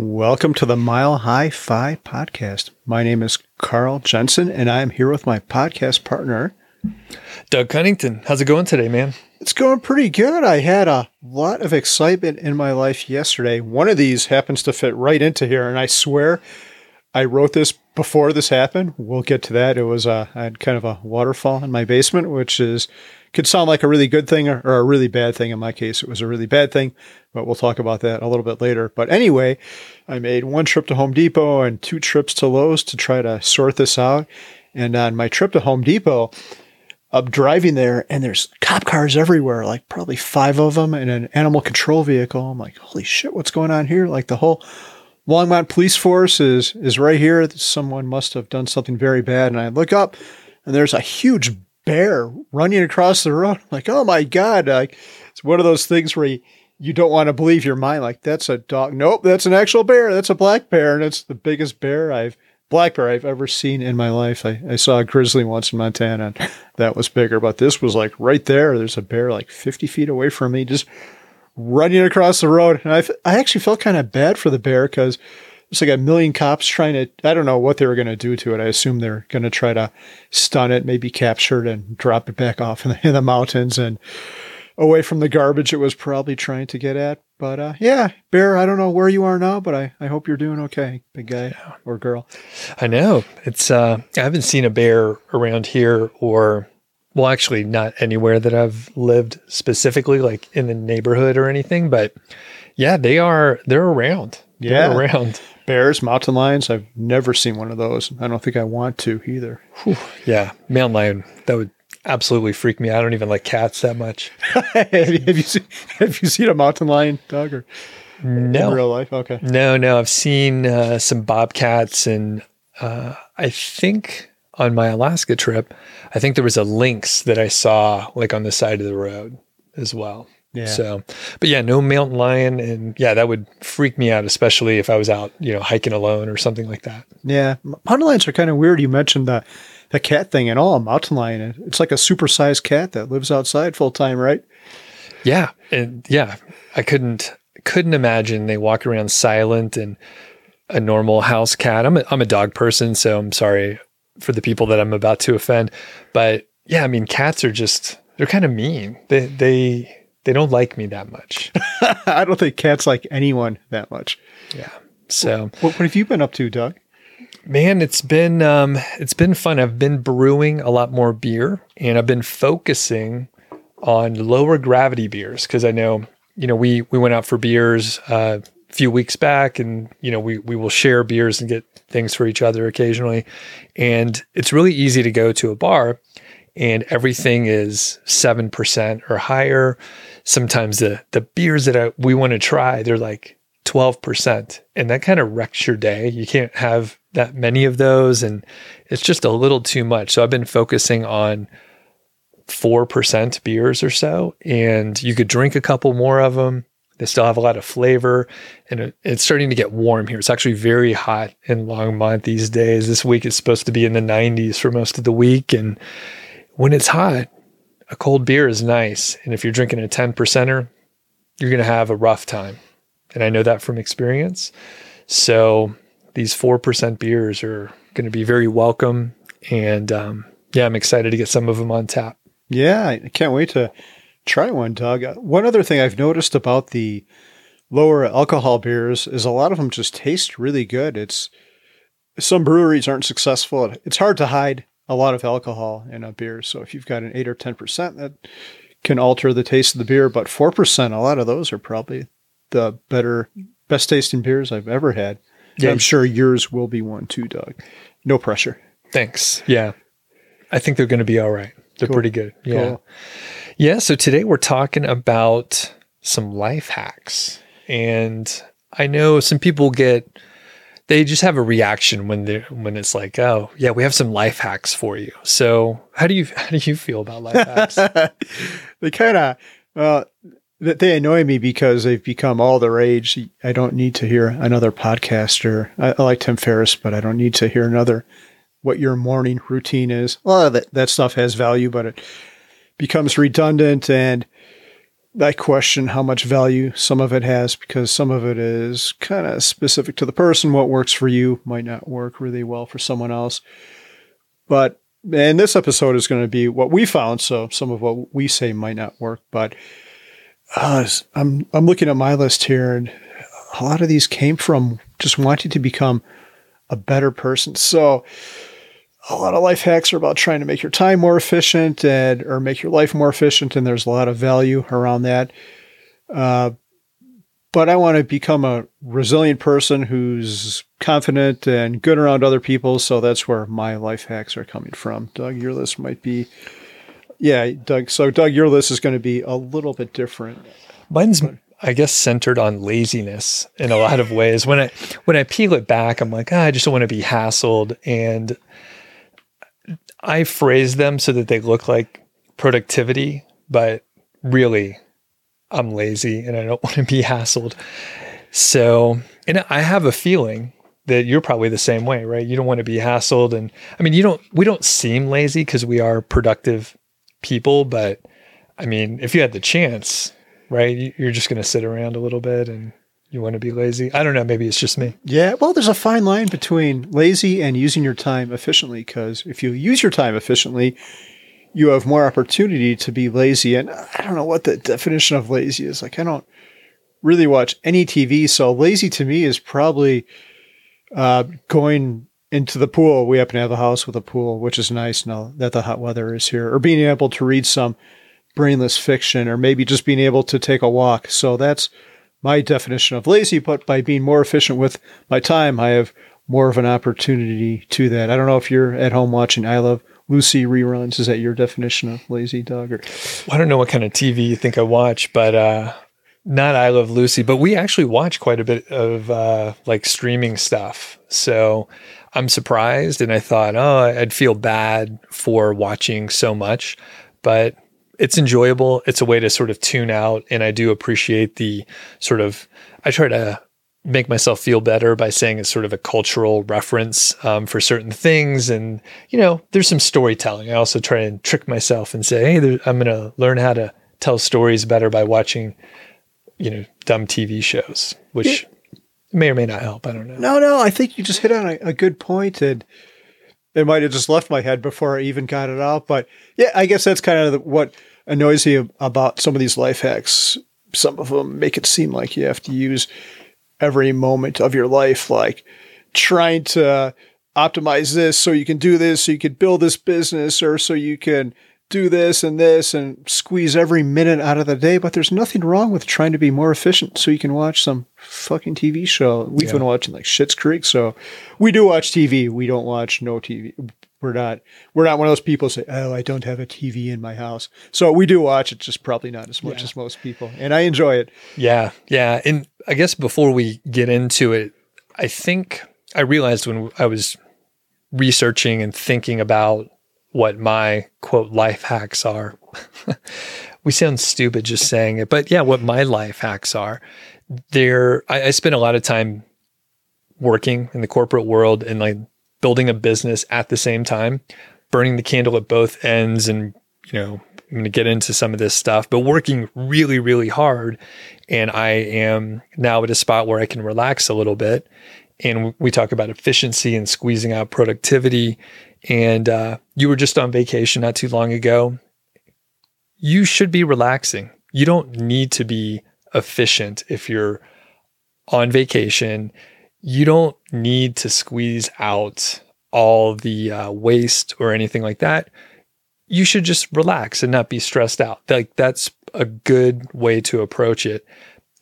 Welcome to the Mile High Fi podcast. My name is Carl Jensen, and I am here with my podcast partner, Doug Cunnington. How's it going today, man? It's going pretty good. I had a lot of excitement in my life yesterday. One of these happens to fit right into here, and I swear I wrote this before this happened. We'll get to that. It was uh, I had kind of a waterfall in my basement, which is could sound like a really good thing or, or a really bad thing. In my case, it was a really bad thing, but we'll talk about that a little bit later. But anyway, I made one trip to Home Depot and two trips to Lowe's to try to sort this out. And on my trip to Home Depot, I'm driving there and there's cop cars everywhere, like probably five of them and an animal control vehicle. I'm like, holy shit, what's going on here? Like the whole Longmont police force is is right here. Someone must have done something very bad. And I look up and there's a huge bear running across the road. I'm like, oh my God. Like it's one of those things where you, you don't want to believe your mind. Like that's a dog. Nope, that's an actual bear. That's a black bear. And it's the biggest bear I've black bear I've ever seen in my life. I, I saw a grizzly once in Montana and that was bigger, but this was like right there. There's a bear like 50 feet away from me, just running across the road. And I, I actually felt kind of bad for the bear because it's like a million cops trying to, I don't know what they were going to do to it. I assume they're going to try to stun it, maybe capture it and drop it back off in the, in the mountains and away from the garbage it was probably trying to get at. But uh, yeah, Bear, I don't know where you are now, but I, I hope you're doing okay, big guy or girl. I know. It's, uh, I haven't seen a bear around here or, well, actually, not anywhere that I've lived specifically, like in the neighborhood or anything, but yeah, they are, they're around. Yeah. They're around bears, mountain lions. I've never seen one of those. I don't think I want to either. Whew. Yeah, mountain lion. That would absolutely freak me. I don't even like cats that much. have, you, seen Have you seen a mountain lion, Doug? Or no, in real life. Okay. No, no. I've seen uh, some bobcats, and uh, I think on my Alaska trip, I think there was a lynx that I saw like on the side of the road as well. Yeah. So, but yeah, no mountain lion, and yeah, that would freak me out, especially if I was out, you know, hiking alone or something like that. Yeah, mountain lions are kind of weird. You mentioned the the cat thing and all. Mountain lion, it's like a supersized cat that lives outside full time, right? Yeah, and yeah, I couldn't couldn't imagine they walk around silent and a normal house cat. I'm a, I'm a dog person, so I'm sorry for the people that I'm about to offend, but yeah, I mean, cats are just they're kind of mean. They they they don't like me that much. I don't think cats like anyone that much. Yeah. So what, what have you been up to, Doug? Man, it's been um, it's been fun. I've been brewing a lot more beer, and I've been focusing on lower gravity beers because I know you know we we went out for beers uh, few weeks back, and you know we we will share beers and get things for each other occasionally, and it's really easy to go to a bar and everything is 7% or higher. Sometimes the, the beers that I, we want to try, they're like 12%. And that kind of wrecks your day. You can't have that many of those. And it's just a little too much. So I've been focusing on 4% beers or so. And you could drink a couple more of them. They still have a lot of flavor and it's starting to get warm here. It's actually very hot in Longmont these days. This week it's supposed to be in the 90s for most of the week. And when it's hot, a cold beer is nice. And if you're drinking a 10 percenter, you're going to have a rough time. And I know that from experience. So these 4% beers are going to be very welcome. And um, yeah, I'm excited to get some of them on tap. Yeah, I can't wait to try one, Doug. Uh, one other thing I've noticed about the lower alcohol beers is a lot of them just taste really good. It's some breweries aren't successful. It's hard to hide a lot of alcohol in a beer. So if you've got an 8 or 10%, that can alter the taste of the beer. But 4%, a lot of those are probably the better, best tasting beers I've ever had. Yeah. I'm sure yours will be one too, Doug. No pressure. Thanks. Yeah. I think they're going to be all right. They're cool. pretty good. Yeah. Cool. Yeah. So today we're talking about some life hacks. And I know some people get they just have a reaction when they when it's like, oh yeah, we have some life hacks for you. So how do you how do you feel about life hacks? they kind of well they annoy me because they've become all the rage. I don't need to hear another podcaster. I, I like Tim Ferriss, but I don't need to hear another what your morning routine is. A lot of that, that stuff has value, but it becomes redundant and I question how much value some of it has because some of it is kind of specific to the person. What works for you might not work really well for someone else. But and this episode is going to be what we found. So some of what we say might not work, but uh, I'm I'm looking at my list here, and a lot of these came from just wanting to become a better person. So a lot of life hacks are about trying to make your time more efficient and or make your life more efficient, and there's a lot of value around that. Uh, but I want to become a resilient person who's confident and good around other people. So that's where my life hacks are coming from. Doug, your list might be, yeah, Doug. So Doug, your list is going to be a little bit different. Mine's, I guess, centered on laziness in a lot of ways. When I when I peel it back, I'm like, ah, I just don't want to be hassled, and I phrase them so that they look like productivity, but really I'm lazy and I don't want to be hassled. So, and I have a feeling that you're probably the same way, right? You don't want to be hassled. And I mean, you don't, we don't seem lazy because we are productive people, but I mean, if you had the chance, right, you're just going to sit around a little bit and you want to be lazy. I don't know. Maybe it's just me. Yeah. Well, there's a fine line between lazy and using your time efficiently. Because if you use your time efficiently, you have more opportunity to be lazy. And I don't know what the definition of lazy is. Like, I don't really watch any TV. So lazy to me is probably uh, going into the pool. We happen to have a house with a pool, which is nice now that the hot weather is here, or being able to read some brainless fiction, or maybe just being able to take a walk. So that's my definition of lazy, but by being more efficient with my time, I have more of an opportunity to that. I don't know if you're at home watching I Love Lucy reruns. Is that your definition of lazy Doug? Or I don't know what kind of TV you think I watch, but uh, not I Love Lucy. But we actually watch quite a bit of uh, like streaming stuff. So I'm surprised, and I thought, oh, I'd feel bad for watching so much, but it's enjoyable. It's a way to sort of tune out. And I do appreciate the sort of, I try to make myself feel better by saying it's sort of a cultural reference um, for certain things. And, you know, there's some storytelling. I also try and trick myself and say, hey, there, I'm going to learn how to tell stories better by watching, you know, dumb TV shows, which yeah. may or may not help. I don't know. No, no, I think you just hit on a, a good point and it might have just left my head before I even got it out. But yeah, I guess that's kind of the, what annoys me about some of these life hacks. Some of them make it seem like you have to use every moment of your life, like trying to optimize this so you can do this, so you can build this business, or so you can do this and this and squeeze every minute out of the day. But there's nothing wrong with trying to be more efficient so you can watch some fucking TV show. We've yeah. been watching like Schitt's Creek, so we do watch TV. We don't watch no TV. We're not we're not one of those people say, "Oh, I don't have a TV in my house." So we do watch it, just probably not as much yeah. as most people, and I enjoy it. Yeah, yeah, and I guess before we get into it, I think I realized when I was researching and thinking about what my quote life hacks are. we sound stupid just saying it, but yeah, what my life hacks are. There, I, I spend a lot of time working in the corporate world and like building a business at the same time, burning the candle at both ends, and you know, I'm going to get into some of this stuff, but working really, really hard. And I am now at a spot where I can relax a little bit. And we talk about efficiency and squeezing out productivity. And uh, you were just on vacation not too long ago. You should be relaxing. You don't need to be efficient if you're on vacation. You don't need to squeeze out all the uh, waste or anything like that you should just relax and not be stressed out. Like that's a good way to approach it.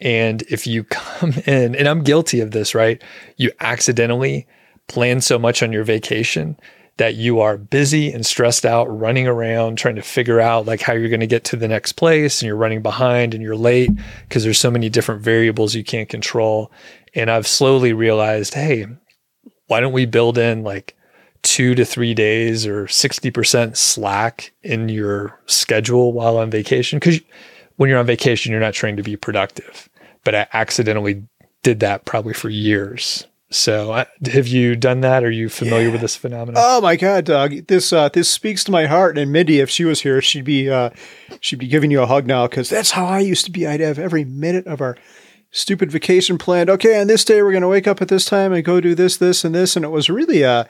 And if you come in, and I'm guilty of this, right? You accidentally plan so much on your vacation that you are busy and stressed out running around trying to figure out like how you're going to get to the next place and you're running behind and you're late because there's so many different variables you can't control. And I've slowly realized, hey, why don't we build in like two to three days or 60% slack in your schedule while on vacation. Because when you're on vacation, you're not trying to be productive. But I accidentally did that probably for years So, uh, have you done that? Are you familiar with this phenomenon? Oh my god, Doug! This uh, this speaks to my heart. And Mindy, if she was here, she'd be uh, she'd be giving you a hug now because that's how I used to be. I'd have every minute of our stupid vacation planned. Okay, on this day we're going to wake up at this time and go do this, this, and this. And it was really a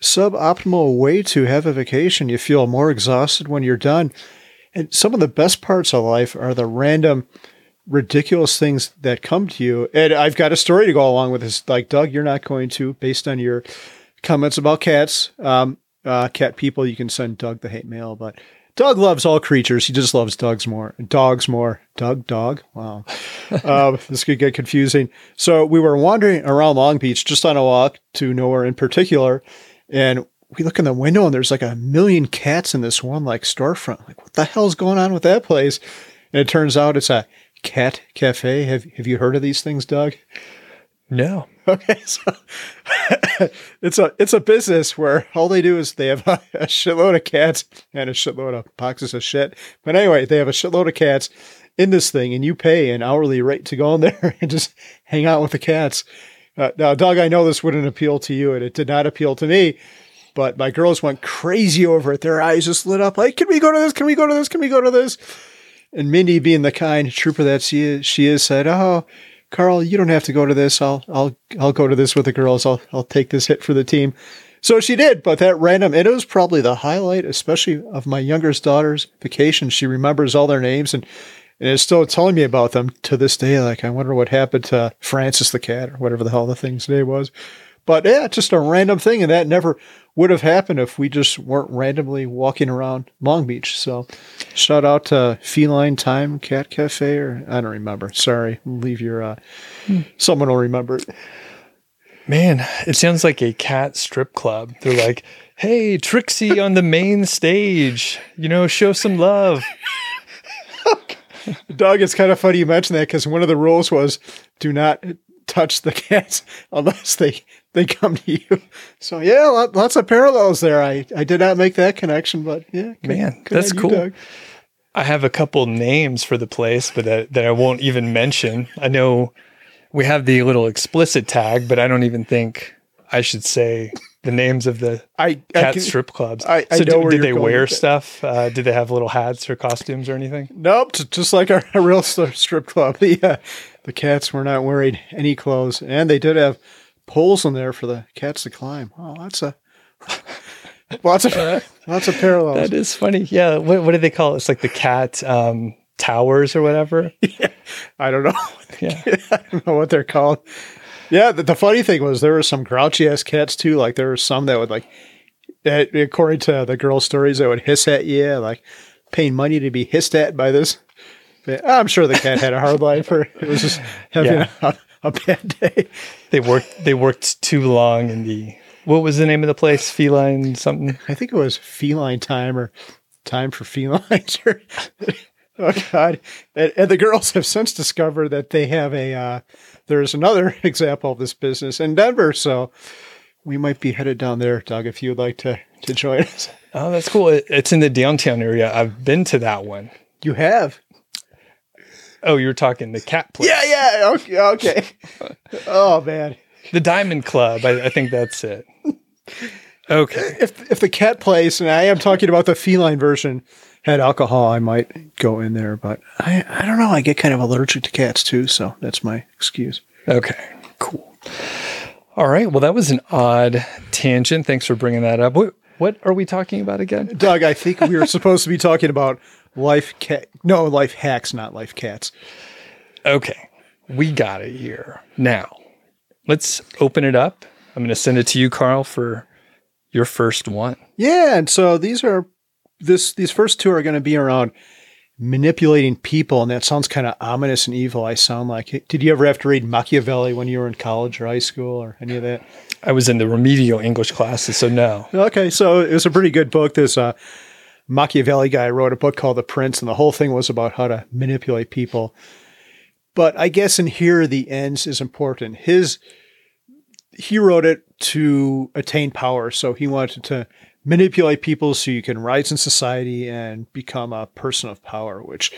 suboptimal way to have a vacation. You feel more exhausted when you're done. And some of the best parts of life are the random ridiculous things that come to you. And I've got a story to go along with this. Like, Doug, you're not going to, based on your comments about cats, um, uh, cat people, you can send Doug the hate mail. But Doug loves all creatures. He just loves dogs more. Dogs more. Doug, dog. Wow. um, this could get confusing. So we were wandering around Long Beach just on a walk to nowhere in particular. And we look in the window and there's like a million cats in this one like storefront. Like, what the hell's going on with that place? And it turns out it's a cat cafe. Have have you heard of these things, Doug? No. Okay, so it's a it's a business where all they do is they have a, a, shitload of cats and a shitload of boxes of shit. But anyway, they have a shitload of cats in this thing, and you pay an hourly rate to go in there and just hang out with the cats. Uh, now, Doug, I know this wouldn't appeal to you, and it did not appeal to me. But my girls went crazy over it. Their eyes just lit up like, "Can we go to this? Can we go to this? Can we go to this?" And Mindy, being the kind trooper that she is, she is said, "Oh, Carl, you don't have to go to this. I'll I'll I'll go to this with the girls. I'll I'll take this hit for the team." So she did, but that random it was probably the highlight, especially of my youngest daughter's vacation. She remembers all their names and and is still telling me about them to this day. Like I wonder what happened to Francis the cat or whatever the hell the thing's name was. But yeah, just a random thing, and that never would have happened if we just weren't randomly walking around Long Beach. So, shout out to Feline Time Cat Cafe, or I don't remember. Sorry, leave your. Uh, hmm. Someone will remember it. Man, it sounds like a cat strip club. They're like, "Hey, Trixie on the main stage, you know, show some love." Doug, it's kind of funny you mentioned that because one of the rules was do not touch the cats unless they they come to you. So yeah, lots of parallels there. I, I did not make that connection, but yeah, good, man, good that's cool. I have a couple names for the place, but that, that I won't even mention. I know we have the little explicit tag, but I don't even think I should say the names of the I, cat I can, strip clubs. I, I so know did, did they wear stuff? Uh, did they have little hats or costumes or anything? Nope, just like our, our real strip club. The uh, the cats were not wearing any clothes, and they did have poles in there for the cats to climb. Oh, that's a lots of lots of parallels. That is funny. Yeah. What, what do they call it? It's like the cat um, towers or whatever. Yeah. I don't know. Yeah. I don't know what they're called. Yeah. The, the funny thing was there were some grouchy ass cats too. Like there were some that would like, according to the girl stories, that would hiss at you, like paying money to be hissed at by this. I'm sure the cat had a hard life, or it was just having yeah. a, a bad day. They worked. They worked too long in the. What was the name of the place? Feline something. I think it was Feline Time or Time for Felines. oh God! And, and, the girls have since discovered that they have a. Uh, there's another example of this business in Denver, so we might be headed down there, Doug. If you'd like to to join us. Oh, that's cool. It's in the downtown area. I've been to that one. You have. Oh, you're talking the cat place. Yeah, yeah. Okay, okay. oh man. The Diamond Club. I, I think that's it. Okay. If if the cat place, and I am talking about the feline version, had alcohol, I might go in there. But I I don't know. I get kind of allergic to cats too, so that's my excuse. Okay. Cool. All right. Well, that was an odd tangent. Thanks for bringing that up. What what are we talking about again? Doug, I think we were supposed to be talking about life cat. No, life hacks, not life cats. Okay, we got it here. Now, let's open it up. I'm going to send it to you, Carl, for your first one. Yeah, and so these are this these first two are going to be around manipulating people, and that sounds kind of ominous and evil. I sound like. Did you ever have to read Machiavelli when you were in college or high school or any of that? I was in the remedial English classes, so no. Okay, so it was a pretty good book. This uh, Machiavelli guy wrote a book called The Prince, and the whole thing was about how to manipulate people. But I guess in here the ends is important. His he wrote it to attain power, so he wanted to manipulate people so you can rise in society and become a person of power, which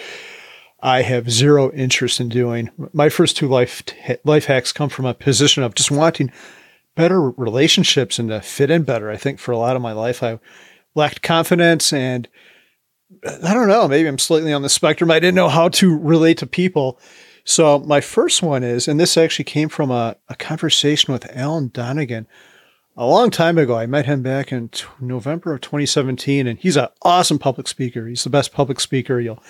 I have zero interest in doing. My first two life life hacks come from a position of just wanting better relationships and to fit in better. I think for a lot of my life, I lacked confidence and I don't know, maybe I'm slightly on the spectrum. I didn't know how to relate to people. So my first one is, and this actually came from a, a conversation with Alan Donegan a long time ago. I met him back in t- November of 2017, and he's an awesome public speaker. He's the best public speaker you'll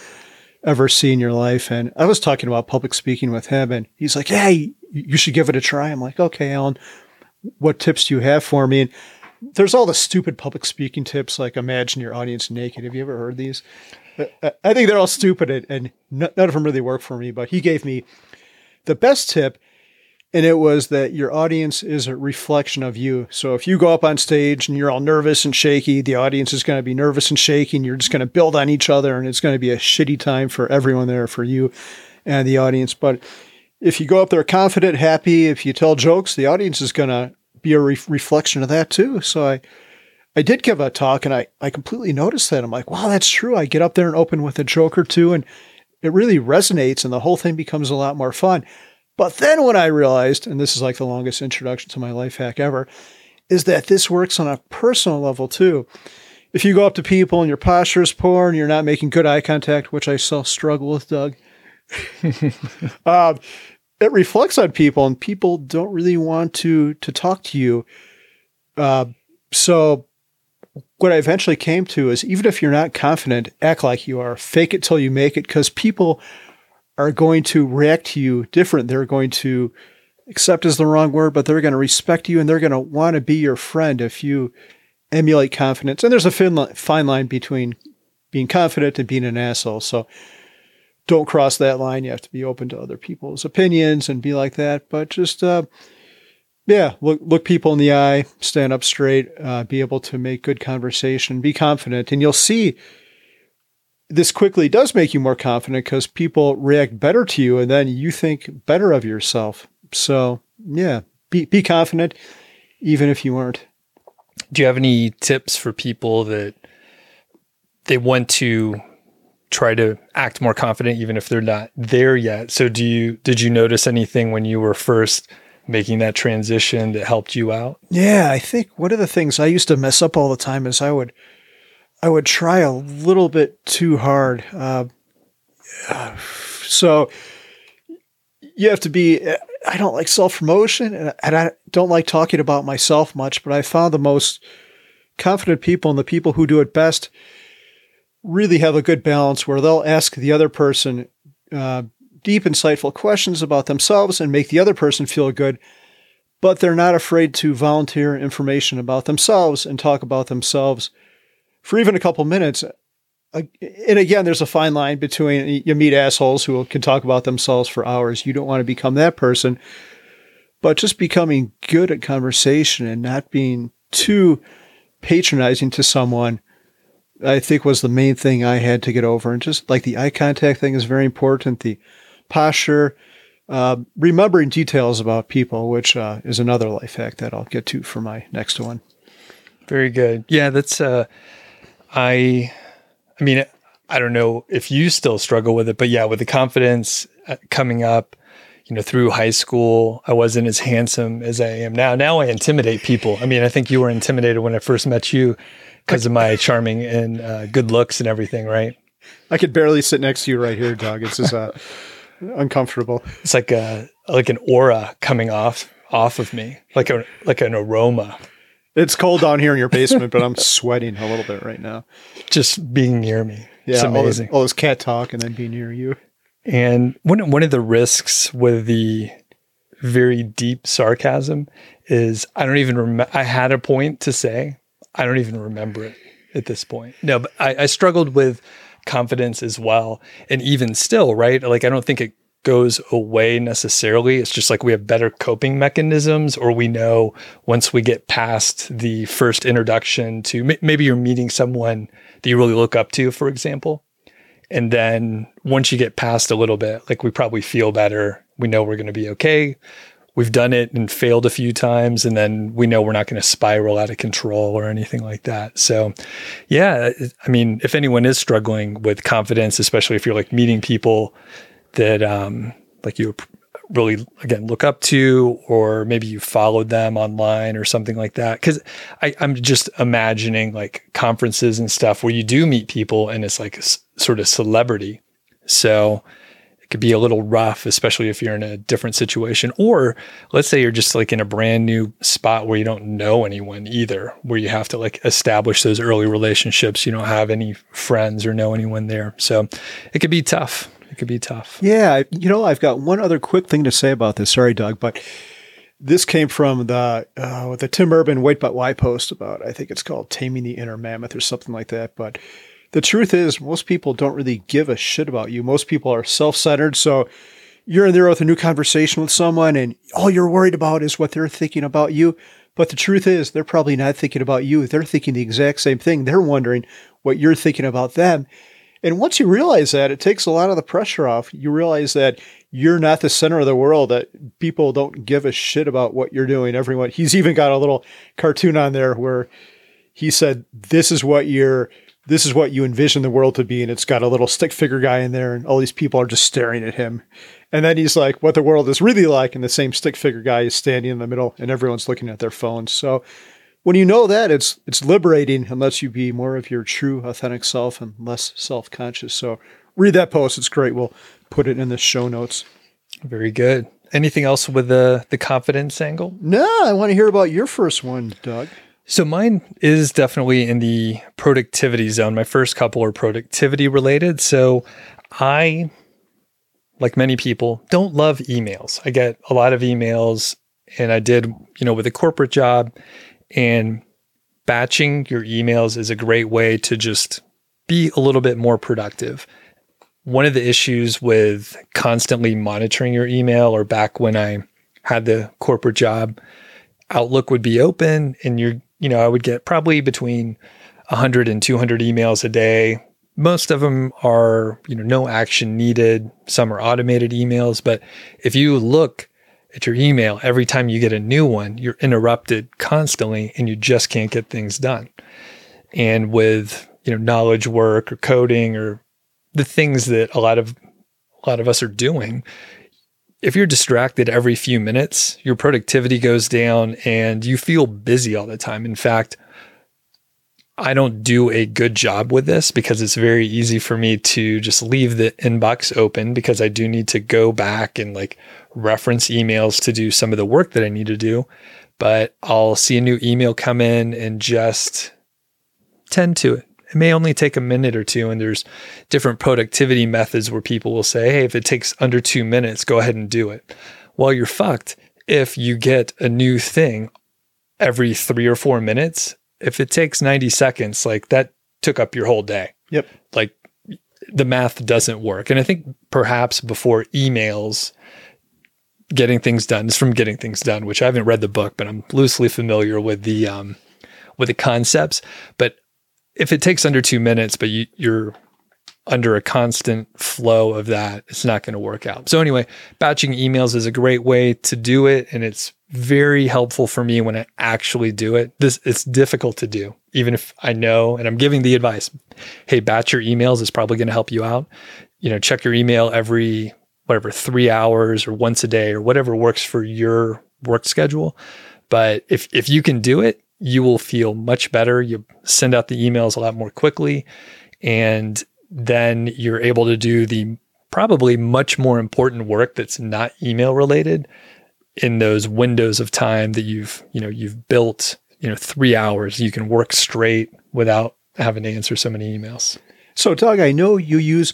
ever see in your life. And I was talking about public speaking with him, and he's like, "Hey, you should give it a try." I'm like, "Okay, Alan, what tips do you have for me?" And there's all the stupid public speaking tips, like imagine your audience naked. Have you ever heard these? I think they're all stupid, and none of them really work for me. But he gave me the best tip and it was that your audience is a reflection of you. So if you go up on stage and you're all nervous and shaky, the audience is going to be nervous and shaky, and you're just going to build on each other, and it's going to be a shitty time for everyone there, for you and the audience. But if you go up there confident, happy, if you tell jokes, the audience is going to be a re- reflection of that too. So I, I did give a talk, and I I completely noticed that. I'm like, wow, that's true. I get up there and open with a joke or two, and it really resonates, and the whole thing becomes a lot more fun. But then what I realized, and this is like the longest introduction to my life hack ever, is that this works on a personal level too. If you go up to people and your posture is poor and you're not making good eye contact, which I still struggle with, Doug, uh, it reflects on people, and people don't really want to to talk to you. Uh, so, what I eventually came to is even if you're not confident, act like you are. Fake it till you make it, because people are going to react to you different. They're going to accept is the wrong word, but they're going to respect you and they're going to want to be your friend if you emulate confidence. And there's a fine line between being confident and being an asshole. So don't cross that line. You have to be open to other people's opinions and be like that. But just, uh, yeah, look look people in the eye, stand up straight, uh, be able to make good conversation, be confident, and you'll see this quickly does make you more confident because people react better to you and then you think better of yourself. So, yeah, be, be confident even if you aren't. Do you have any tips for people that they want to try to act more confident even if they're not there yet? So, do you did you notice anything when you were first making that transition that helped you out? Yeah, I think one of the things I used to mess up all the time is I would I would try a little bit too hard. Uh, so you have to be. I don't like self promotion, and, and I don't like talking about myself much. But I found the most confident people and the people who do it best really have a good balance where they'll ask the other person uh, deep, insightful questions about themselves and make the other person feel good, but they're not afraid to volunteer information about themselves and talk about themselves for even a couple minutes. And again, there's a fine line between you meet assholes who can talk about themselves for hours. You don't want to become that person, but just becoming good at conversation and not being too patronizing to someone, I think was the main thing I had to get over. And just like the eye contact thing is very important, the posture, uh, remembering details about people, which uh, is another life hack that I'll get to for my next one. Very good. Yeah, that's uh, I, I mean, I don't know if you still struggle with it, but yeah, with the confidence uh, coming up, you know, through high school, I wasn't as handsome as I am now. Now I intimidate people. I mean, I think you were intimidated when I first met you because of my charming and uh, good looks and everything, right? I could barely sit next to you right here, Doug. It's just uh, uncomfortable. It's like a like an aura coming off off of me, like a like an aroma. It's cold down here in your basement, but I'm sweating a little bit right now. Just being near me. Yeah, it's amazing. All this, all this cat talk and then being near you. And one one of the risks with the very deep sarcasm is I don't even remember. I had a point to say. I don't even remember it at this point. No, but I, I struggled with confidence as well. And even still, right? Like I don't think it goes away necessarily. It's just like we have better coping mechanisms, or we know once we get past the first introduction to maybe you're meeting someone that you really look up to, for example. And then once you get past a little bit, like we probably feel better. We know we're going to be okay. We've done it and failed a few times and then we know we're not going to spiral out of control or anything like that. So yeah i mean if anyone is struggling with confidence especially if you're like meeting people that um like you really again look up to or maybe you followed them online or something like that because i'm just imagining like conferences and stuff where you do meet people and it's like a s- sort of celebrity. So could be a little rough, especially if you're in a different situation. Or let's say you're just like in a brand new spot where you don't know anyone either, where you have to like establish those early relationships. You don't have any friends or know anyone there. So it could be tough. It could be tough. Yeah, you know, I've got one other quick thing to say about this. Sorry, Doug, but this came from the uh, the Tim Urban Wait But Why post about I think it's called Taming the Inner Mammoth or something like that. But the truth is, most people don't really give a shit about you. Most people are self centered. So you're in there with a new conversation with someone, and all you're worried about is what they're thinking about you. But the truth is, they're probably not thinking about you. They're thinking the exact same thing. They're wondering what you're thinking about them. And once you realize that, it takes a lot of the pressure off. You realize that you're not the center of the world, that people don't give a shit about what you're doing. Everyone, he's even got a little cartoon on there where he said, This is what you're this is what you envision the world to be. And it's got a little stick figure guy in there, and all these people are just staring at him. And then he's like, what the world is really like. And the same stick figure guy is standing in the middle, and everyone's looking at their phones. So when you know that, it's it's liberating and lets you be more of your true, authentic self and less self conscious. So read that post. It's great. We'll put it in the show notes. Very good. Anything else with the the confidence angle? No, I want to hear about your first one, Doug. So mine is definitely in the productivity zone. My first couple are productivity related. So I, like many people, don't love emails. I get a lot of emails and I did, you know, with a corporate job and batching your emails is a great way to just be a little bit more productive. One of the issues with constantly monitoring your email or back when I had the corporate job, Outlook would be open and you're you know, I would get probably between 100 and 200 emails a day. Most of them are, you know, no action needed. Some are automated emails. But if you look at your email every time you get a new one, you're interrupted constantly and you just can't get things done. And with, you know, knowledge work or coding or the things that a lot of a lot of us are doing, if you're distracted every few minutes, your productivity goes down and you feel busy all the time. In fact, I don't do a good job with this because it's very easy for me to just leave the inbox open because I do need to go back and like reference emails to do some of the work that I need to do. But I'll see a new email come in and just tend to it it may only take a minute or two. And there's different productivity methods where people will say, hey, if it takes under two minutes, go ahead and do it. Well, you're fucked if you get a new thing every three or four minutes. If it takes 90 seconds, like that took up your whole day. Yep. Like the math doesn't work. And I think perhaps before emails, getting things done is from getting things done, which I haven't read the book, but I'm loosely familiar with the um, with the concepts. But if it takes under two minutes, but you, you're under a constant flow of that, it's not going to work out. So anyway, batching emails is a great way to do it, and it's very helpful for me when I actually do it. This it's difficult to do, even if I know and I'm giving the advice. Hey, batch your emails is probably going to help you out. You know, check your email every whatever three hours or once a day or whatever works for your work schedule. But if if you can do it, you will feel much better. You send out the emails a lot more quickly, and then you're able to do the probably much more important work that's not email related in those windows of time that you've you know you've built you know three hours. You can work straight without having to answer so many emails. So doug i know you use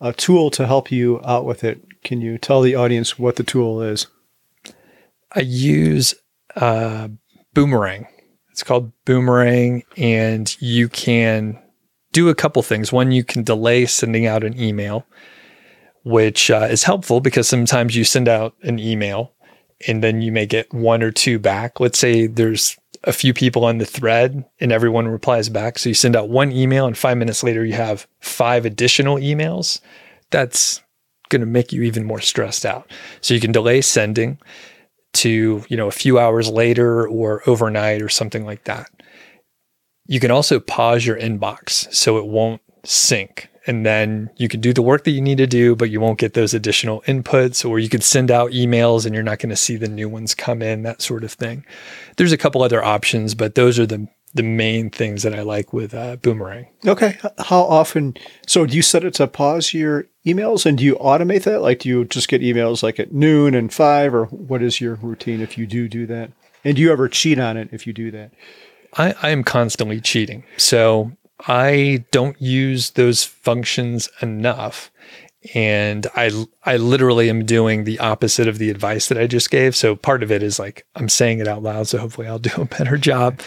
a tool to help you out with it. Can you tell the audience what the tool is? I use uh, boomerang it's called Boomerang, and you can do a couple things. One, you can delay sending out an email, which uh, is helpful because sometimes you send out an email and then you may get one or two back. Let's say there's a few people on the thread and everyone replies back. So you send out one email, and five minutes later, you have five additional emails. That's going to make you even more stressed out. So you can delay sending. To, you know, a few hours later or overnight or something like that. You can also pause your inbox so it won't sync. And then you can do the work that you need to do, but you won't get those additional inputs, or you could send out emails and you're not going to see the new ones come in, that sort of thing. There's a couple other options, but those are the the main things that I like with uh, Boomerang. Okay. How often? So, do you set it to pause your emails and do you automate that? Like, do you just get emails like at noon and five, or what is your routine if you do do that? And do you ever cheat on it if you do that? I, I am constantly cheating. So, I don't use those functions enough. And I, I literally am doing the opposite of the advice that I just gave. So part of it is like I'm saying it out loud. So hopefully I'll do a better job.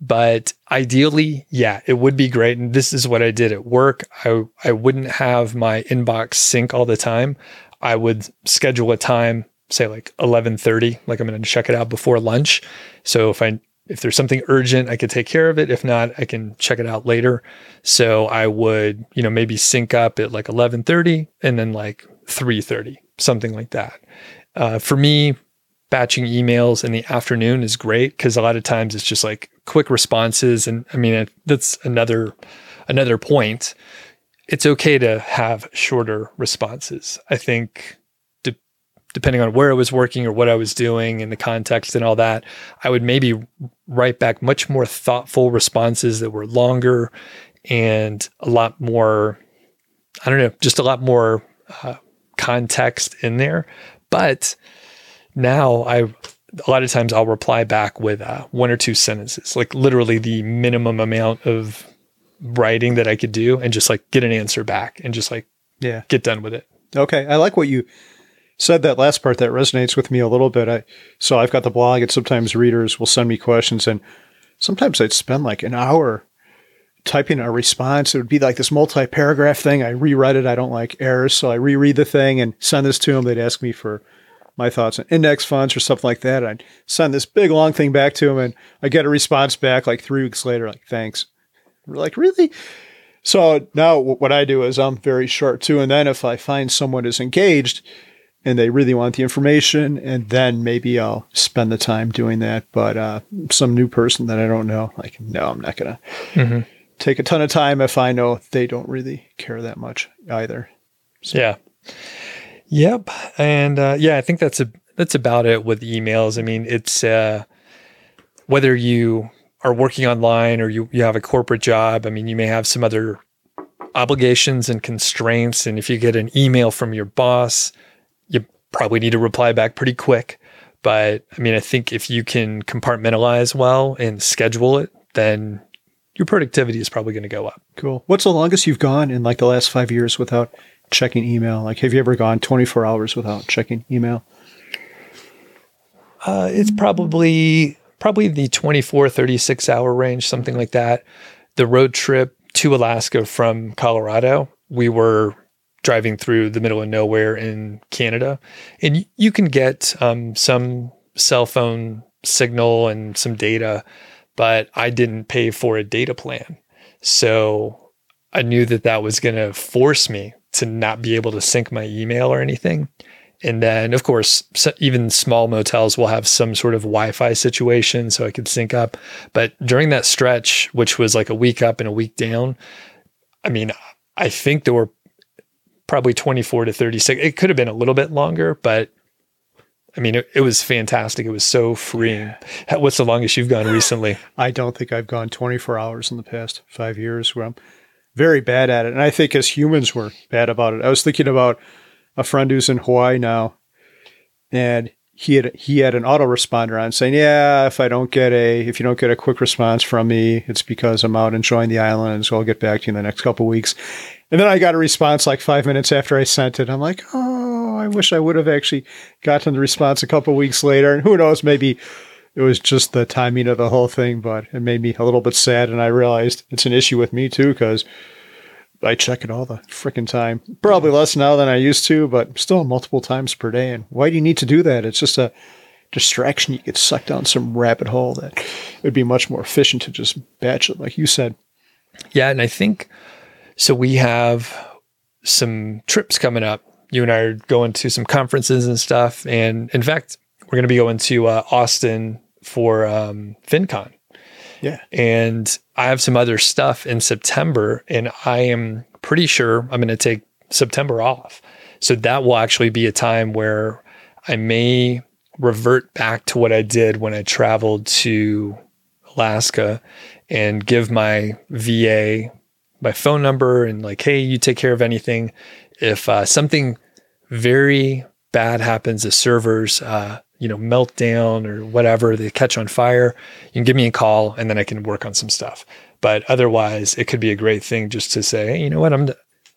But ideally, yeah, it would be great. And this is what I did at work. I, I wouldn't have my inbox sync all the time. I would schedule a time, say like 1130, like I'm going to check it out before lunch. So if I, if there's something urgent, I could take care of it. If not, I can check it out later. So I would, you know, maybe sync up at like 1130 and then like 330, something like that. Uh, for me, batching emails in the afternoon is great because a lot of times it's just like quick responses. And i mean that's another another point. It's okay to have shorter responses. I think de- depending on where i was working or what i was doing and the context and all that i would maybe write back much more thoughtful responses that were longer and a lot more i don't know just a lot more uh, context in there. But now I a lot of times I'll reply back with uh, one or two sentences, like literally the minimum amount of writing that I could do, and just like get an answer back and just like yeah get done with it. Okay, I like what you said. That last part that resonates with me a little bit. I so I've got the blog, and sometimes readers will send me questions, and sometimes I'd spend like an hour typing a response. It would be like this multi-paragraph thing. I reread it. I don't like errors, so I reread the thing and send this to them. They'd ask me for my thoughts on index funds or something like that. I'd send this big long thing back to him and I get a response back like three weeks later, like, thanks. We're like, really? So now what I do is I'm very short too. And then if I find someone is engaged and they really want the information, and then maybe I'll spend the time doing that. But uh, some new person that I don't know, like, no, I'm not going to mm-hmm. take a ton of time if I know they don't really care that much either. So. Yeah. Yep, and uh, yeah, I think that's a that's about it with emails. I mean, it's uh, whether you are working online or you you have a corporate job. I mean, you may have some other obligations and constraints, and if you get an email from your boss, you probably need to reply back pretty quick. But I mean, I think if you can compartmentalize well and schedule it, then your productivity is probably going to go up. Cool. What's the longest you've gone in like the last five years without checking email? Like, have you ever gone 24 hours without checking email? Uh, it's probably probably the 24, 36 hour range, something like that. The road trip to Alaska from Colorado, we were driving through the middle of nowhere in Canada, and you can get um, some cell phone signal and some data, but I didn't pay for a data plan. So I knew that that was going to force me to not be able to sync my email or anything. And then, of course, even small motels will have some sort of Wi Fi situation so I could sync up. But during that stretch, which was like a week up and a week down, I mean, I think there were probably 24 to 36. It could have been a little bit longer, but I mean, it, it was fantastic. It was so freeing. What's the longest you've gone recently? I don't think I've gone 24 hours in the past five years where I'm very bad at it. And I think as humans we're bad about it. I was thinking about a friend who's in Hawaii now, and he had he had an autoresponder on saying, "Yeah, if I don't get a if you don't get a quick response from me, it's because I'm out enjoying the island, and so I'll get back to you in the next couple weeks." And then I got a response like five minutes after I sent it. I'm like, "Oh, I wish I would have actually gotten the response a couple weeks later." And who knows, maybe it was just the timing of the whole thing, but it made me a little bit sad. And I realized it's an issue with me too, because I check it all the freaking time. Probably less now than I used to, but still multiple times per day. And why do you need to do that? It's just a distraction. You get sucked down some rabbit hole that it would be much more efficient to just batch it, like you said. Yeah. And I think so. We have some trips coming up. You and I are going to some conferences and stuff. And in fact, we're going to be going to uh, Austin for um, FinCon. Yeah. And I have some other stuff in September, and I am pretty sure I'm going to take September off. So that will actually be a time where I may revert back to what I did when I traveled to Alaska and give my VA my phone number and like, hey, you take care of anything. If uh, something very bad happens, the servers, uh, you know, melt down or whatever, they catch on fire, you can give me a call and then I can work on some stuff. But otherwise, it could be a great thing just to say, hey, you know what, I'm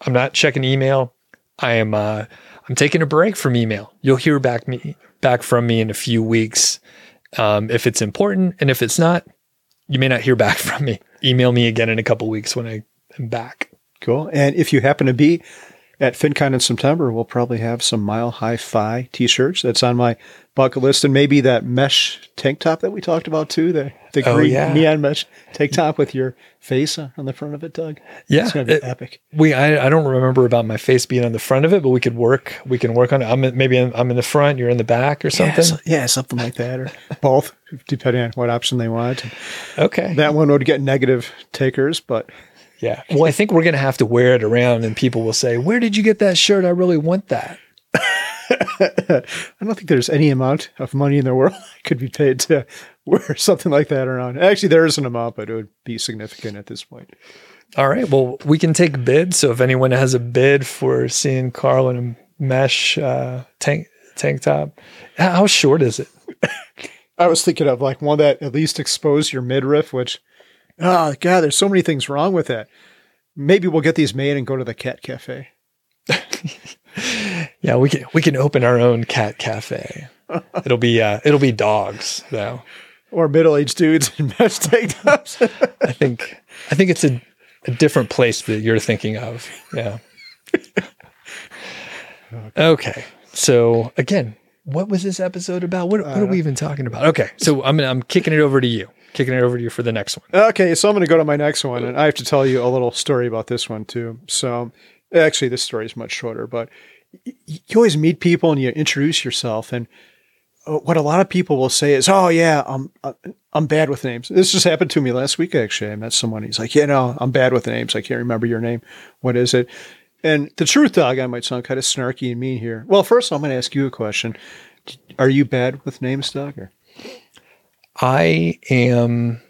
I'm not checking email. I am uh, I'm taking a break from email. You'll hear back me back from me in a few weeks um, if it's important, and if it's not, you may not hear back from me. Email me again in a couple weeks when I am back. Cool. And if you happen to be at FinCon in September, we'll probably have some Mile High Fi t-shirts. That's on my bucket list, and maybe that mesh tank top that we talked about too. The the Oh, green yeah. neon mesh tank top with your face on the front of it, Doug. Yeah, it's gonna be it- epic. We I, I don't remember about my face being on the front of it, but we could work. We can work on it. I'm in, maybe in, I'm in the front. You're in the back or Yeah, something. so- yeah, something like that, or both, depending on what option they want. Okay. That one would get negative takers, but yeah. Well, I think we're gonna have to wear it around, and people will say, "Where did you get that shirt? I really want that." I don't think there's any amount of money in the world I could be paid to wear something like that around. Actually, there is an amount, but it would be significant at this point. All right. Well, we can take bids. So if anyone has a bid for seeing Carl in a mesh uh, tank tank top, how how short is it? I was thinking of like one that at least exposed your midriff, which, oh god, there's so many things wrong with that. Maybe we'll get these made and go to the cat cafe. Yeah, we can we can open our own cat cafe. It'll be uh, it'll be dogs though. Or middle-aged dudes in mesh tank tops. I think I think it's a, a different place that you're thinking of. Yeah. Okay. So again, what was this episode about? What, what are we even talking about? Okay. So I'm I'm kicking it over to you. Kicking it over to you for the next one. okay, so I'm going to go to my next one, and I have to tell you a little story about this one too. So, actually, this story is much shorter, but you always meet people and you introduce yourself, and uh, what a lot of people will say is, "Oh yeah, I'm uh, I'm bad with names." This just happened to me last week. Actually, I met someone. He's like, "Yeah, no, I'm bad with names. I can't remember your name. What is it?" And the truth, Doug, I might sound kind of snarky and mean here. Well, first, I'm going to ask you a question. Are you bad with names, Doug? Or? I am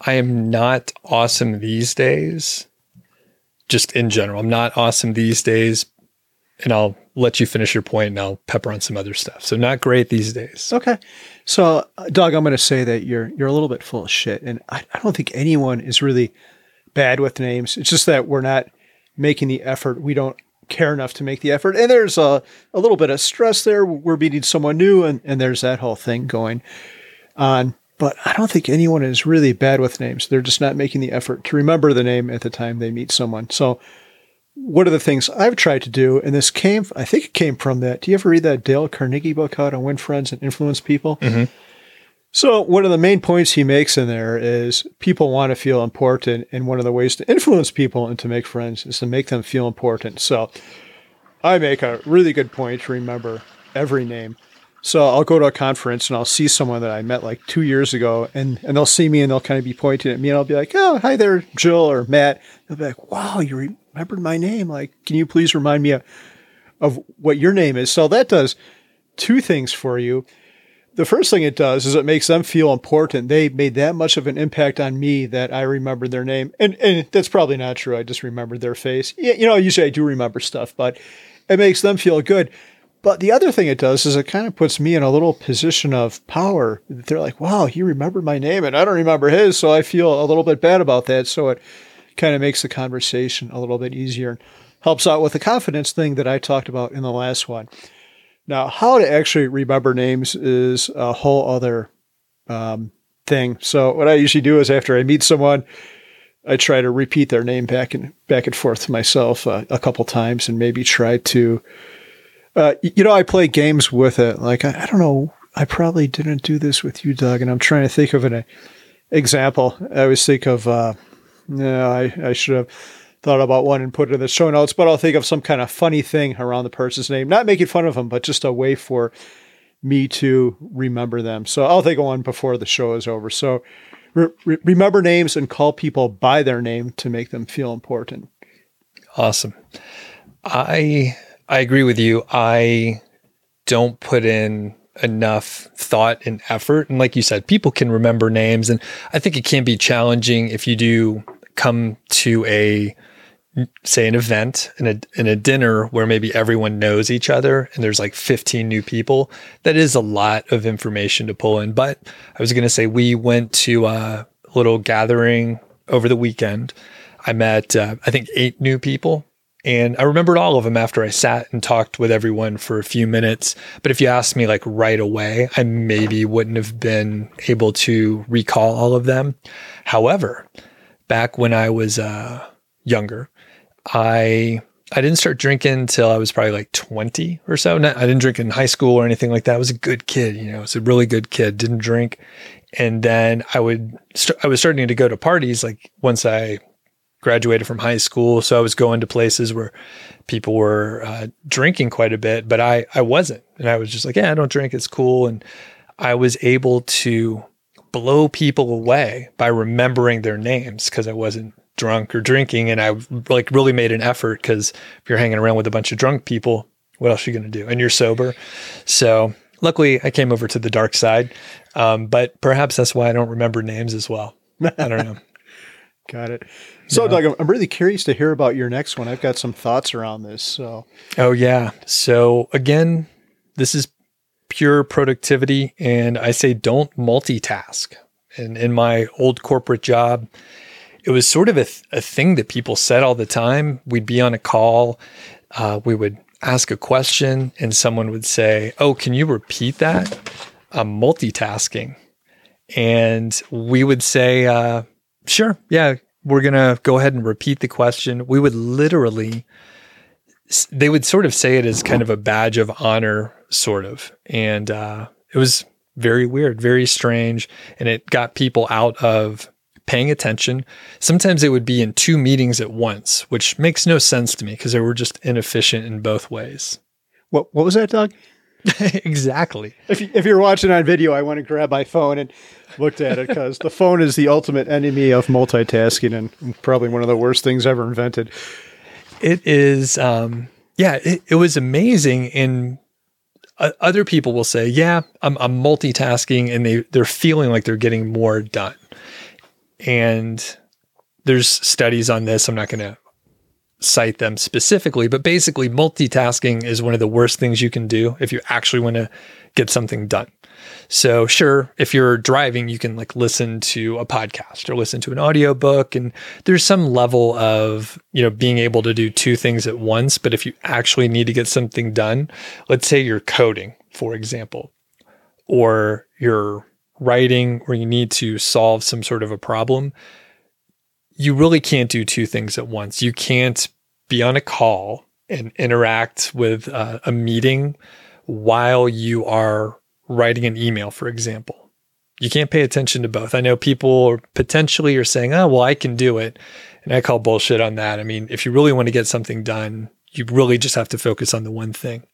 I am not awesome these days. Just in general. I'm not awesome these days. And I'll let you finish your point and I'll pepper on some other stuff. So not great these days. Okay. So, uh, Doug, I'm going to say that you're you're a little bit full of shit, and I, I don't think anyone is really bad with names. It's just that we're not making the effort. We don't care enough to make the effort, and there's a a little bit of stress there. We're meeting someone new, and and there's that whole thing going on. But I don't think anyone is really bad with names. They're just not making the effort to remember the name at the time they meet someone. So. what are the things I've tried to do, and this came, I think it came from that. Do you ever read that Dale Carnegie book, How to Win Friends and Influence People? Mm-hmm. So one of the main points he makes in there is people want to feel important, and one of the ways to influence people and to make friends is to make them feel important. So I make a really good point to remember every name. So I'll go to a conference and I'll see someone that I met like two years ago, and and they'll see me and they'll kind of be pointing at me, and I'll be like, "Oh, hi there, Jill or Matt." They'll be like, "Wow, you remembered my name! Like, can you please remind me of, of what your name is?" So that does two things for you the first thing it does is it makes them feel important. They made that much of an impact on me that I remembered their name. And and that's probably not true. I just remembered their face. Yeah, you know, usually I do remember stuff, but it makes them feel good. But the other thing it does is it kind of puts me in a little position of power. They're like, wow, he remembered my name and I don't remember his. So I feel a little bit bad about that. So it kind of makes the conversation a little bit easier and helps out with the confidence thing that I talked about in the last one. Now, how to actually remember names is a whole other um, thing. So, what I usually do is after I meet someone, I try to repeat their name back and back and forth to myself uh, a couple times, and maybe try to, uh, you know, I play games with it. Like I, I don't know, I probably didn't do this with you, Doug, and I'm trying to think of an example. I always think of, uh, no, I, I should have thought about one and put it in the show notes, but I'll think of some kind of funny thing around the person's name. Not making fun of them, but just a way for me to remember them. So I'll think of one before the show is over. So re- remember names and call people by their name to make them feel important. Awesome. I I agree with you. I don't put in enough thought and effort. And like you said, people can remember names. And I think it can be challenging if you do come to a say an event and a, in a dinner where maybe everyone knows each other and there's like 15 new people that is a lot of information to pull in but i was going to say we went to a little gathering over the weekend i met uh, i think eight new people and I remembered all of them after I sat and talked with everyone for a few minutes. But if you asked me like right away, I maybe wouldn't have been able to recall all of them. However, back when I was uh, younger, I I didn't start drinking until I was probably like 20 or so. I didn't drink in high school or anything like that. I was a good kid, you know, I was a really good kid, didn't drink. And then I would, st- I was starting to go to parties like once I graduated from high school. So I was going to places where people were uh, drinking quite a bit, but I, I wasn't. And I was just like, yeah, I don't drink. It's cool. And I was able to blow people away by remembering their names because I wasn't drunk or drinking. And I like really made an effort because if you're hanging around with a bunch of drunk people, what else are you going to do? And you're sober. So luckily I came over to the dark side. Um, but perhaps that's why I don't remember names as well. I don't know. Got it. So, yeah. Doug, I'm really curious to hear about your next one. I've got some thoughts around this. So, oh yeah. So again, this is pure productivity, and I say don't multitask. And in my old corporate job, it was sort of a, th- a thing that people said all the time. We'd be on a call, uh, we would ask a question, and someone would say, "Oh, can you repeat that?" I'm multitasking, and we would say. Uh, Sure. Yeah. We're going to go ahead and repeat the question. We would literally, they would sort of say it as kind of a badge of honor, sort of. And uh, it was very weird, very strange. And it got people out of paying attention. Sometimes it would be in two meetings at once, which makes no sense to me because they were just inefficient in both ways. What, what was that, Doug? exactly. If, if you're watching on video, I went and grabbed my phone and looked at it because the phone is the ultimate enemy of multitasking and probably one of the worst things ever invented. It is, um, yeah, it, it was amazing. And uh, other people will say, yeah, I'm, I'm multitasking and they, they're feeling like they're getting more done. And there's studies on this. I'm not going to cite them specifically, but basically, multitasking is one of the worst things you can do if you actually want to get something done. So sure, if you're driving, you can like listen to a podcast or listen to an audiobook and there's some level of, you know, being able to do two things at once, but if you actually need to get something done, let's say you're coding, for example, or you're writing or you need to solve some sort of a problem, you really can't do two things at once. You can't be on a call and interact with uh, a meeting while you are writing an email, for example. You can't pay attention to both. I know people potentially are saying, oh, well, I can do it. And I call bullshit on that. I mean, if you really want to get something done, you really just have to focus on the one thing.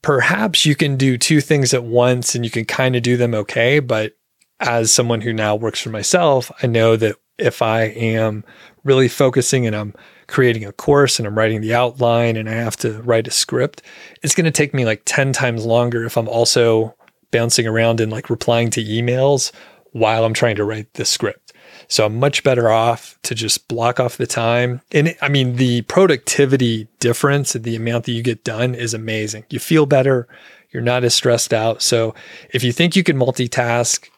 Perhaps you can do two things at once and you can kind of do them okay. But as someone who now works for myself, I know that if I am really focusing and I'm creating a course and I'm writing the outline and I have to write a script, it's going to take me like 10 times longer if I'm also bouncing around and like replying to emails while I'm trying to write the script. So I'm much better off to just block off the time. And I mean, the productivity difference the amount that you get done is amazing. You feel better. You're not as stressed out. So if you think you can multitask,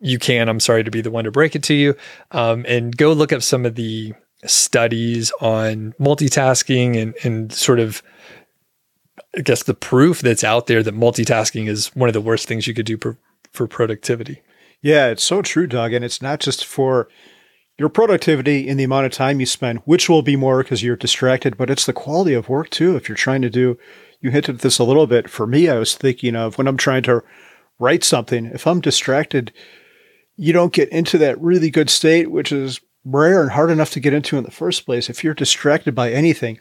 you can. I'm sorry to be the one to break it to you. Um, and go look up some of the studies on multitasking and, and sort of I guess the proof that's out there that multitasking is one of the worst things you could do for, for productivity. Yeah, it's so true, Doug. And it's not just for your productivity in the amount of time you spend, which will be more because you're distracted, but it's the quality of work too. If you're trying to do, you hinted at this a little bit. For me, I was thinking of when I'm trying to write something, if I'm distracted, you don't get into that really good state, which is rare and hard enough to get into in the first place. If you're distracted by anything,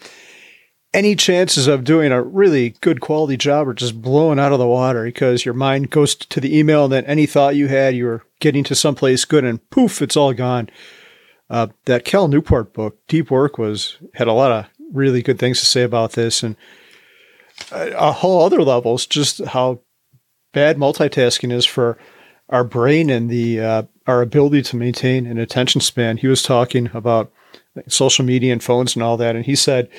any chances of doing a really good quality job are just blown out of the water because your mind goes to the email and then any thought you had, you were getting to someplace good and poof, it's all gone. Uh, that Cal Newport book, Deep Work, was had a lot of really good things to say about this and a, a whole other levels, just how bad multitasking is for our brain and the uh, our ability to maintain an attention span. He was talking about social media and phones and all that, and he said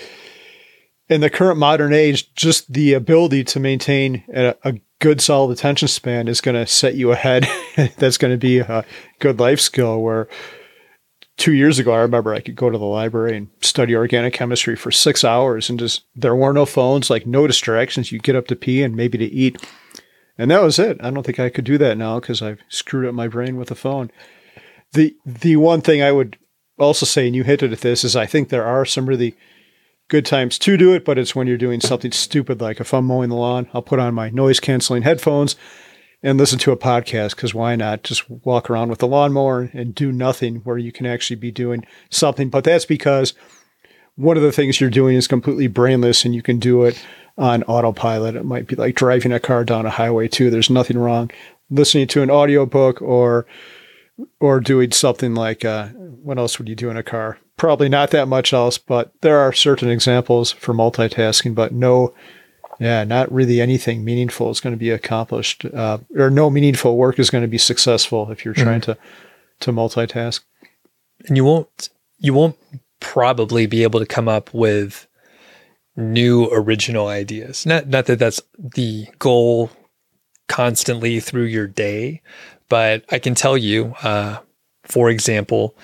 in the current modern age, just the ability to maintain a, a good solid attention span is going to set you ahead. That's going to be a good life skill. Where two years ago, I remember I could go to the library and study organic chemistry for six hours, and just there were no phones, like no distractions. You get up to pee and maybe to eat, and that was it. I don't think I could do that now because I've screwed up my brain with the phone. The the one thing I would also say, and you hinted at this, is I think there are some really good times to do it, but it's when you're doing something stupid like if I'm mowing the lawn, I'll put on my noise canceling headphones and listen to a podcast because why not just walk around with the lawnmower and do nothing where you can actually be doing something. But that's because one of the things you're doing is completely brainless and you can do it on autopilot. It might be like driving a car down a highway too. There's nothing wrong listening to an audiobook or or doing something like uh, what else would you do in a car? Probably not that much else, but there are certain examples for multitasking, but no, yeah, not really anything meaningful is going to be accomplished, uh, or no meaningful work is going to be successful if you're mm-hmm. trying to to multitask. And you won't you won't probably be able to come up with new original ideas. Not not that that's the goal constantly through your day, but I can tell you, uh, for example,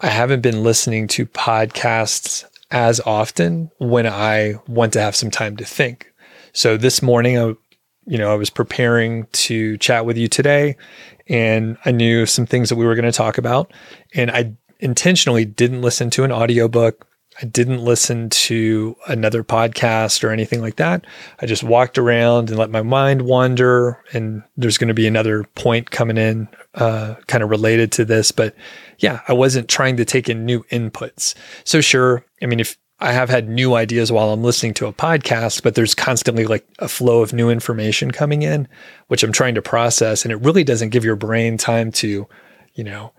I haven't been listening to podcasts as often when I want to have some time to think. So this morning, I, you know, I was preparing to chat with you today, and I knew some things that we were going to talk about, and I intentionally didn't listen to an audiobook I didn't listen to another podcast or anything like that. I just walked around and let my mind wander. And there's going to be another point coming in, uh, kind of related to this. But yeah, I wasn't trying to take in new inputs. So, sure, I mean, if I have had new ideas while I'm listening to a podcast, but there's constantly like a flow of new information coming in, which I'm trying to process. And it really doesn't give your brain time to, you know,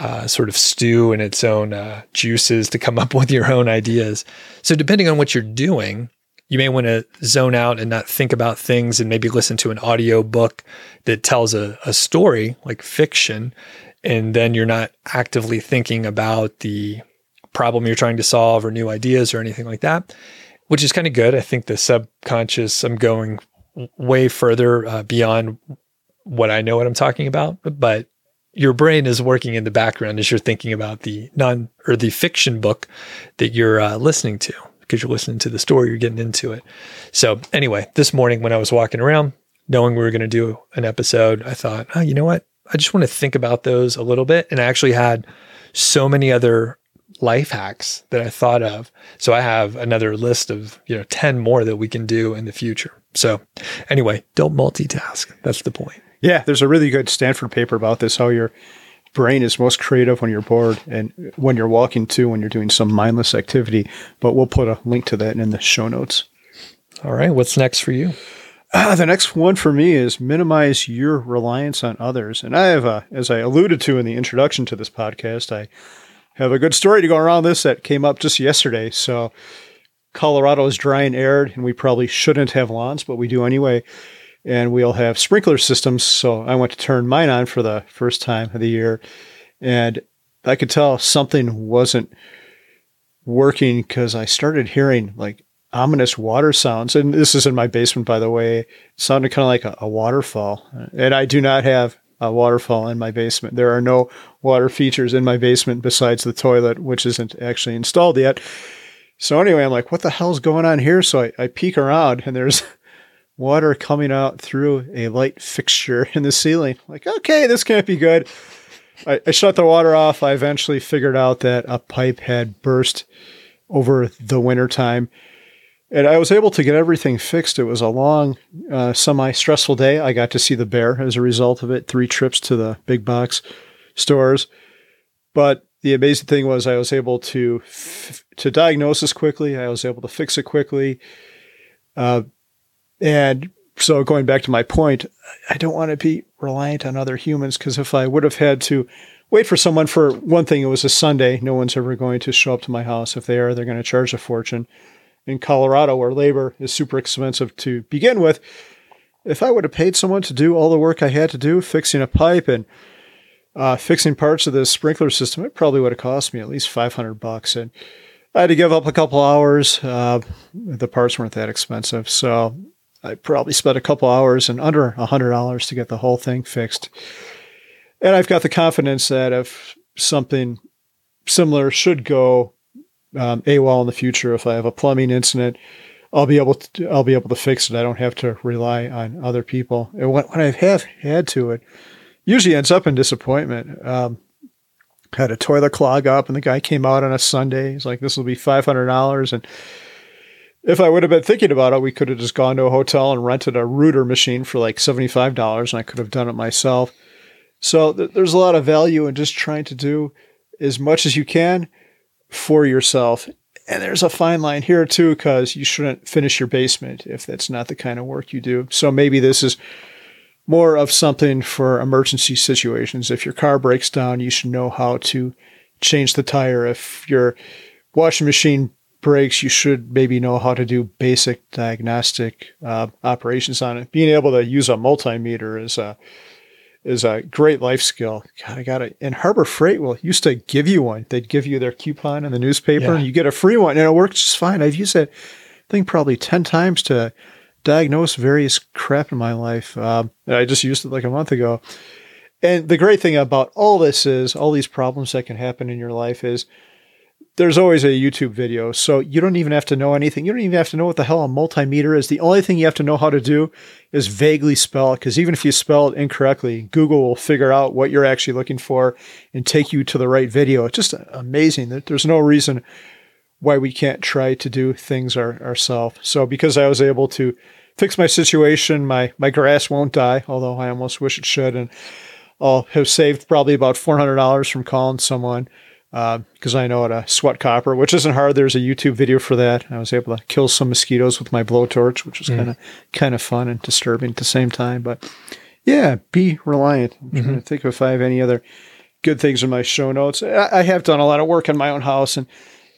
uh, sort of stew in its own uh, juices to come up with your own ideas. So, depending on what you're doing, you may want to zone out and not think about things and maybe listen to an audio book that tells a, a story like fiction. And then you're not actively thinking about the problem you're trying to solve or new ideas or anything like that, which is kind of good. I think the subconscious, I'm going way further uh, beyond what I know what I'm talking about, but your brain is working in the background as you're thinking about the non or the fiction book that you're uh, listening to because you're listening to the story, you're getting into it. So, anyway, this morning when I was walking around, knowing we were going to do an episode, I thought, oh, you know what? I just want to think about those a little bit. And I actually had so many other life hacks that I thought of. So I have another list of, you know, 10 more that we can do in the future. So anyway, don't multitask. That's the point. Yeah, there's a really good Stanford paper about this how your brain is most creative when you're bored and when you're walking too, when you're doing some mindless activity. But we'll put a link to that in the show notes. All right. What's next for you? Uh, the next one for me is minimize your reliance on others. And I have, a, as I alluded to in the introduction to this podcast, I have a good story to go around this that came up just yesterday. So, Colorado is dry and arid, and we probably shouldn't have lawns, but we do anyway and we'll have sprinkler systems. So I went to turn mine on for the first time of the year, and I could tell something wasn't working because I started hearing like ominous water sounds. And this is in my basement, by the way. It sounded kind of like a, a waterfall. And I do not have a waterfall in my basement. There are no water features in my basement besides the toilet, which isn't actually installed yet. So anyway, I'm like, what the hell's going on here? So I, I peek around and there's water coming out through a light fixture in the ceiling. Like, okay, this can't be good. I, I shut the water off. I eventually figured out that a pipe had burst over the winter time. And I was able to get everything fixed. It was a long, uh, semi stressful day. I got to see the bear as a result of it, three trips to the big box stores. But the amazing thing was I was able to f- to diagnose this quickly. I was able to fix it quickly. Uh, and so going back to my point, I don't want to be reliant on other humans because if I would have had to wait for someone for one thing, it was a Sunday. No one's ever going to show up to my house. If they are, they're going to charge a fortune. In Colorado, where labor is super expensive to begin with, if I would have paid someone to do all the work I had to do, fixing a pipe and uh, fixing parts of the sprinkler system, it probably would have cost me at least 500 bucks. And I had to give up a couple hours. Uh, the parts weren't that expensive. So I probably spent a couple hours and under $100 to get the whole thing fixed. And I've got the confidence that if something similar should go um, AWOL in the future, if I have a plumbing incident, I'll be able to I'll be able to fix it. I don't have to rely on other people. And when, when I have had to, it usually ends up in disappointment. Um, had a toilet clog up, and the guy came out on a Sunday. He's like, "This will be five hundred dollars." And if I would have been thinking about it, we could have just gone to a hotel and rented a rooter machine for like seventy five dollars, and I could have done it myself. So th- there's a lot of value in just trying to do as much as you can for yourself. And there's a fine line here too, because you shouldn't finish your basement if that's not the kind of work you do. So maybe this is more of something for emergency situations. If your car breaks down, you should know how to change the tire. If your washing machine breaks, you should maybe know how to do basic diagnostic uh, operations on it. Being able to use a multimeter is a is a great life skill. God, I got it. And Harbor Freight will used to give you one. They'd give you their coupon in the newspaper, yeah. and you get a free one, and it works just fine. I've used that thing probably ten times to diagnose various crap in my life. Um, I just used it like a month ago. And the great thing about all this is all these problems that can happen in your life is there's always a YouTube video. So you don't even have to know anything. You don't even have to know what the hell a multimeter is. The only thing you have to know how to do is vaguely spell it. Because even if you spell it incorrectly, Google will figure out what you're actually looking for and take you to the right video. It's just amazing that there's no reason why we can't try to do things our, ourselves. So because I was able to fix my situation, my, my grass won't die, although I almost wish it should. And I'll have saved probably about $400 from calling someone because uh, I know how to sweat copper, which isn't hard. There's a YouTube video for that. I was able to kill some mosquitoes with my blowtorch, which was kind of kind of fun and disturbing at the same time. But yeah, be reliant. I'm mm-hmm. trying to think if I have any other good things in my show notes. I, I have done a lot of work in my own house and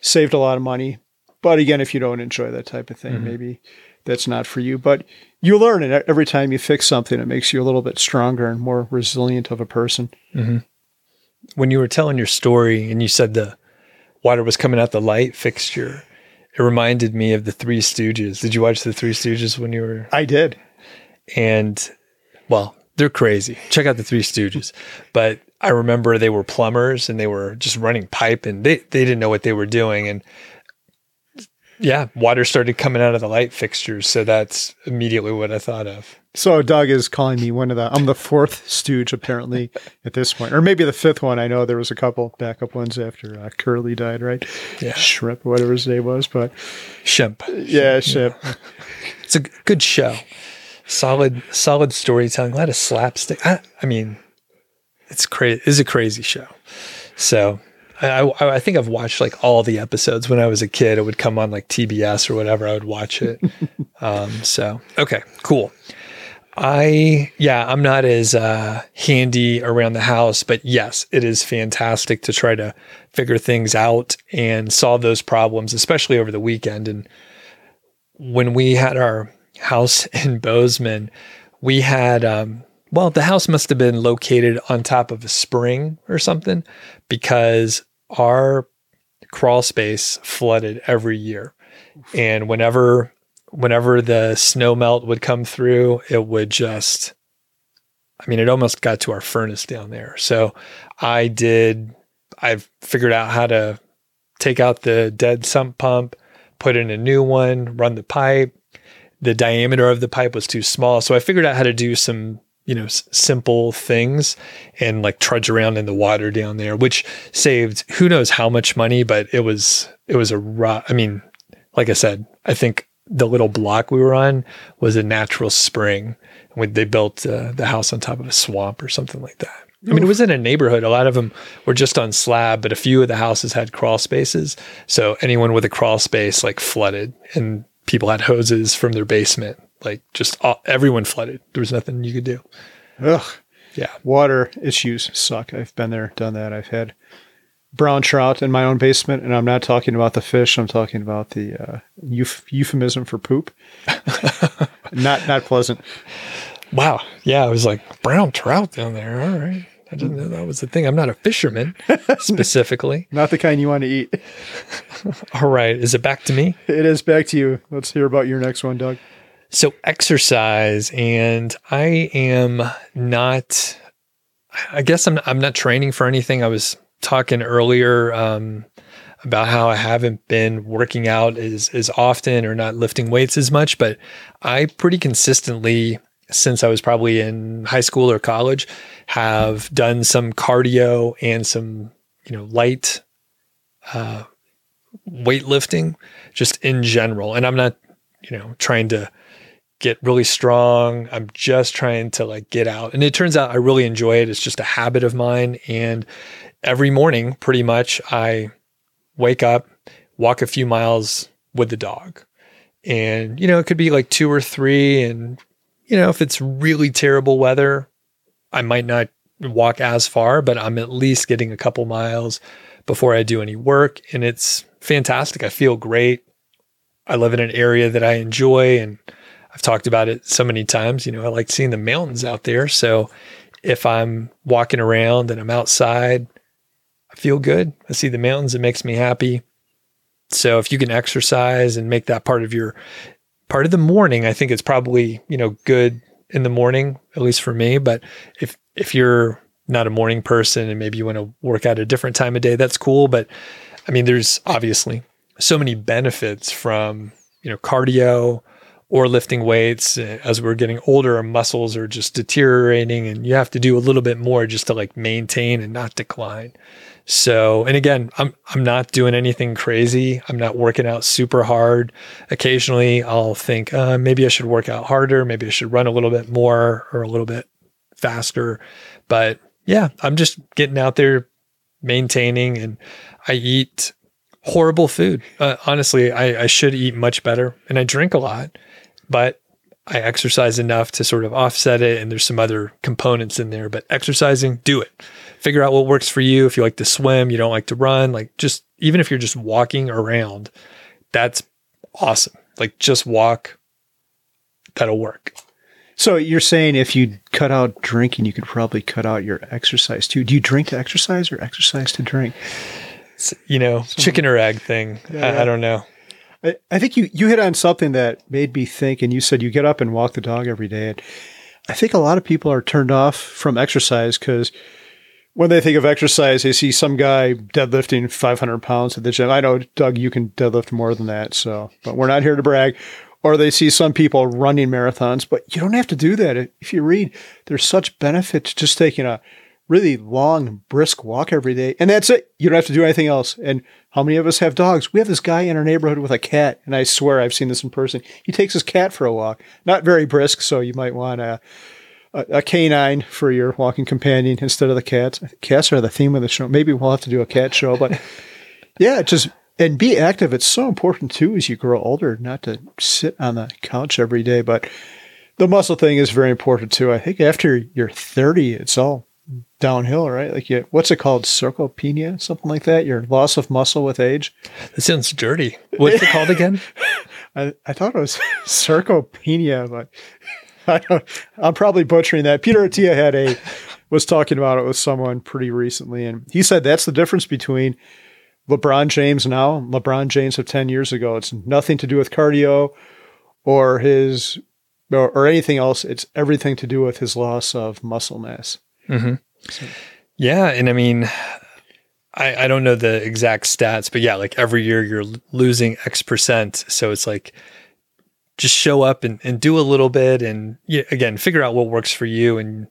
saved a lot of money. But again, if you don't enjoy that type of thing, mm-hmm. maybe that's not for you. But you learn it every time you fix something. It makes you a little bit stronger and more resilient of a person. Mm-hmm when you were telling your story and you said the water was coming out the light fixture, it reminded me of the Three Stooges. Did you watch the Three Stooges when you were? I did. And well, they're crazy. Check out the Three Stooges. But I remember they were plumbers and they were just running pipe and they, they didn't know what they were doing. And yeah, water started coming out of the light fixtures. So that's immediately what I thought of. So Doug is calling me one of the. I'm the fourth stooge apparently at this point, or maybe the fifth one. I know there was a couple backup ones after uh, Curly died, right? Yeah, Shrimp, whatever his name was, but Shemp. Yeah, Shemp. Yeah. It's a good show. Solid, solid storytelling. A lot of slapstick. I, I mean, it's crazy. It's a crazy show. So I, I, I, think I've watched like all the episodes when I was a kid. It would come on like TBS or whatever. I would watch it. um, so okay, cool. I, yeah, I'm not as uh, handy around the house, but yes, it is fantastic to try to figure things out and solve those problems, especially over the weekend. And when we had our house in Bozeman, we had, um, well, the house must have been located on top of a spring or something because our crawl space flooded every year. And whenever whenever the snow melt would come through, it would just, I mean, it almost got to our furnace down there. So I did, I figured out how to take out the dead sump pump, put in a new one, run the pipe. The diameter of the pipe was too small. So I figured out how to do some, you know, s- simple things and like trudge around in the water down there, which saved who knows how much money, but it was, it was a rough, I mean, like I said, I think the little block we were on was a natural spring. When they built uh, the house on top of a swamp or something like that. I mean, it was in a neighborhood. A lot of them were just on slab, but a few of the houses had crawl spaces. So anyone with a crawl space like flooded, and people had hoses from their basement. Like just all, everyone flooded. There was nothing you could do. Ugh. Yeah. Water issues suck. I've been there, done that. I've had brown trout in my own basement, and I'm not talking about the fish. I'm talking about the uh, euph- euphemism for poop. not not pleasant. Wow. Yeah. I was like brown trout down there. All right. I didn't know that was the thing. I'm not a fisherman specifically. Not the kind you want to eat. All right. Is it back to me? It is back to you. Let's hear about your next one, Doug. So exercise, and I am not. I guess I'm I'm not training for anything. I was talking earlier um, about how I haven't been working out as as often or not lifting weights as much, but I pretty consistently since I was probably in high school or college have done some cardio and some you know light uh, weightlifting just in general. And I'm not you know trying to get really strong. I'm just trying to like get out. And it turns out I really enjoy it. It's just a habit of mine. And every morning, pretty much, I wake up, walk a few miles with the dog. And, you know, it could be like two or three. And, you know, if it's really terrible weather, I might not walk as far, but I'm at least getting a couple miles before I do any work. And it's fantastic. I feel great. I live in an area that I enjoy and I've talked about it so many times. You know, I like seeing the mountains out there. So if I'm walking around and I'm outside, I feel good. I see the mountains. It makes me happy. So if you can exercise and make that part of your part of the morning, I think it's probably, you know, good in the morning, at least for me. But if if you're not a morning person and maybe you want to work out a different time of day, that's cool. But I mean, there's obviously so many benefits from, you know, cardio, or lifting weights. As we're getting older, our muscles are just deteriorating and you have to do a little bit more just to like maintain and not decline. So, and again, I'm I'm not doing anything crazy. I'm not working out super hard. Occasionally, I'll think uh, maybe I should work out harder. Maybe I should run a little bit more or a little bit faster. But yeah, I'm just getting out there, maintaining, and I eat horrible food. Uh, honestly, I, I should eat much better, and I drink a lot but I exercise enough to sort of offset it. And there's some other components in there, but exercising, do it. Figure out what works for you. If you like to swim, you don't like to run, like just even if you're just walking around, that's awesome. Like just walk, that'll work. So you're saying if you cut out drinking, you could probably cut out your exercise too. Do you drink to exercise or exercise to drink? It's, you know, chicken or egg thing. Yeah, I, yeah. I don't know. I, I think you, you hit on something that made me think, and you said you get up and walk the dog every day. And I think a lot of people are turned off from exercise because when they think of exercise, they see some guy deadlifting 500 pounds at the gym. I know, Doug, you can deadlift more than that. So, but we're not here to brag. Or they see some people running marathons, but you don't have to do that. If you read, there's such benefit to just taking a really long, brisk walk every day. And that's it. You don't have to do anything else. And how many of us have dogs? We have this guy in our neighborhood with a cat, and I swear I've seen this in person. He takes his cat for a walk. Not very brisk, so you might want a, a, a canine for your walking companion instead of the cats. Cats are the theme of the show. Maybe we'll have to do a cat show, but yeah, just and be active. It's so important too as you grow older, not to sit on the couch every day. But the muscle thing is very important too. I think after you're 30, it's all downhill, right? Like, you, what's it called? Sarcopenia, something like that. Your loss of muscle with age. That sounds dirty. What's it called again? I, I thought it was sarcopenia, but I don't. I'm probably butchering that. Peter Attia had a was talking about it with someone pretty recently, and he said that's the difference between LeBron James now, and LeBron James of 10 years ago. It's nothing to do with cardio or his or, or anything else. It's everything to do with his loss of muscle mass. Mm-hmm. So. Yeah, and I mean, I, I don't know the exact stats, but yeah, like every year you're losing X percent. So it's like just show up and, and do a little bit and yeah, again, figure out what works for you. And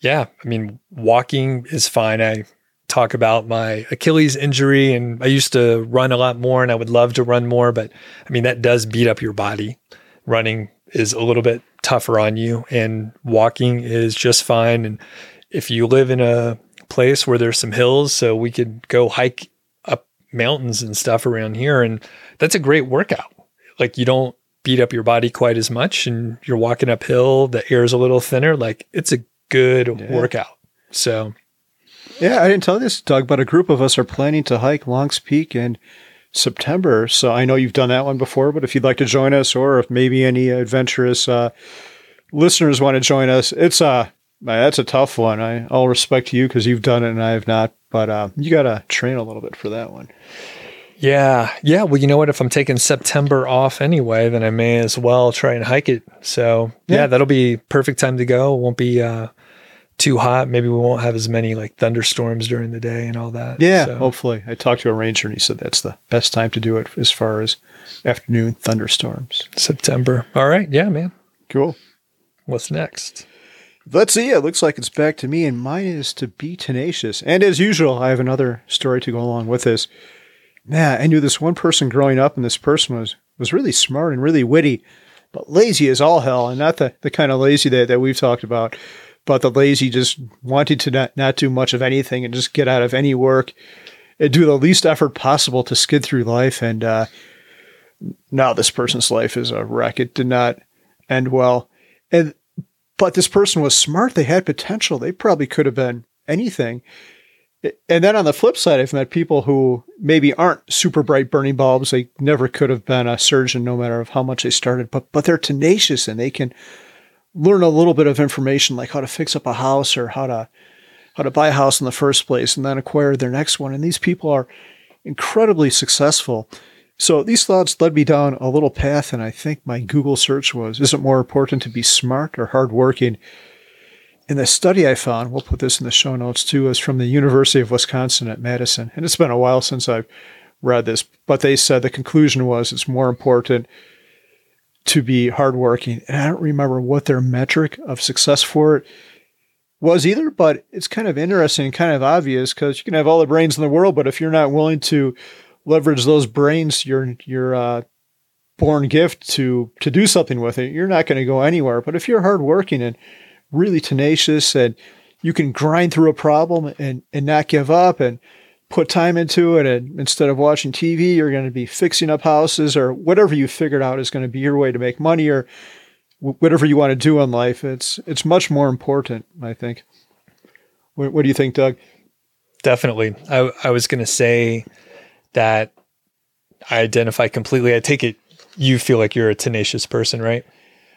yeah, I mean, walking is fine. I talk about my Achilles injury and I used to run a lot more and I would love to run more, but I mean, that does beat up your body. Running is a little bit tougher on you and walking is just fine. And if you live in a place where there's some hills, so we could go hike up mountains and stuff around here. And that's a great workout. Like you don't beat up your body quite as much and you're walking uphill, the air is a little thinner. Like it's a good yeah. workout. So, yeah, I didn't tell you this, Doug, but a group of us are planning to hike Longs Peak in September. So I know you've done that one before, but if you'd like to join us or if maybe any adventurous uh, listeners want to join us, it's uh, that's a tough one. I, I'll respect you because you've done it and I have not, but uh, you got to train a little bit for that one. Yeah. Yeah. Well, you know what? If I'm taking September off anyway, then I may as well try and hike it. So, yeah, yeah that'll be perfect time to go. It won't be uh, too hot. Maybe we won't have as many like thunderstorms during the day and all that. Yeah. So. Hopefully. I talked to a ranger and he said that's the best time to do it as far as afternoon thunderstorms. September. All right. Yeah, man. Cool. What's next? Let's see. It looks like it's back to me, and mine is to be tenacious. And as usual, I have another story to go along with this. Man, I knew this one person growing up, and this person was was really smart and really witty, but lazy as all hell, and not the, the kind of lazy that, that we've talked about, but the lazy just wanting to not, not do much of anything and just get out of any work and do the least effort possible to skid through life. And uh, now this person's life is a wreck. It did not end well. And but this person was smart. They had potential. They probably could have been anything. And then on the flip side, I've met people who maybe aren't super bright burning bulbs. They never could have been a surgeon, no matter of how much they started, but but they're tenacious and they can learn a little bit of information, like how to fix up a house or how to how to buy a house in the first place, and then acquire their next one. And these people are incredibly successful. So these thoughts led me down a little path, and I think my Google search was: Is it more important to be smart or hardworking? in the study I found, we'll put this in the show notes too, is from the University of Wisconsin at Madison. And it's been a while since I've read this, but they said the conclusion was it's more important to be hardworking. And I don't remember what their metric of success for it was either, but it's kind of interesting and kind of obvious because you can have all the brains in the world, but if you're not willing to leverage those brains, your your uh, born gift to to do something with it, you're not going to go anywhere. But if you're hardworking and really tenacious and you can grind through a problem and, and not give up and put time into it. And instead of watching TV, you're going to be fixing up houses or whatever you figured out is going to be your way to make money or whatever you want to do in life. It's, it's much more important, I think. What, what do you think, Doug? Definitely. I, I was going to say that I identify completely. I take it you feel like you're a tenacious person, right?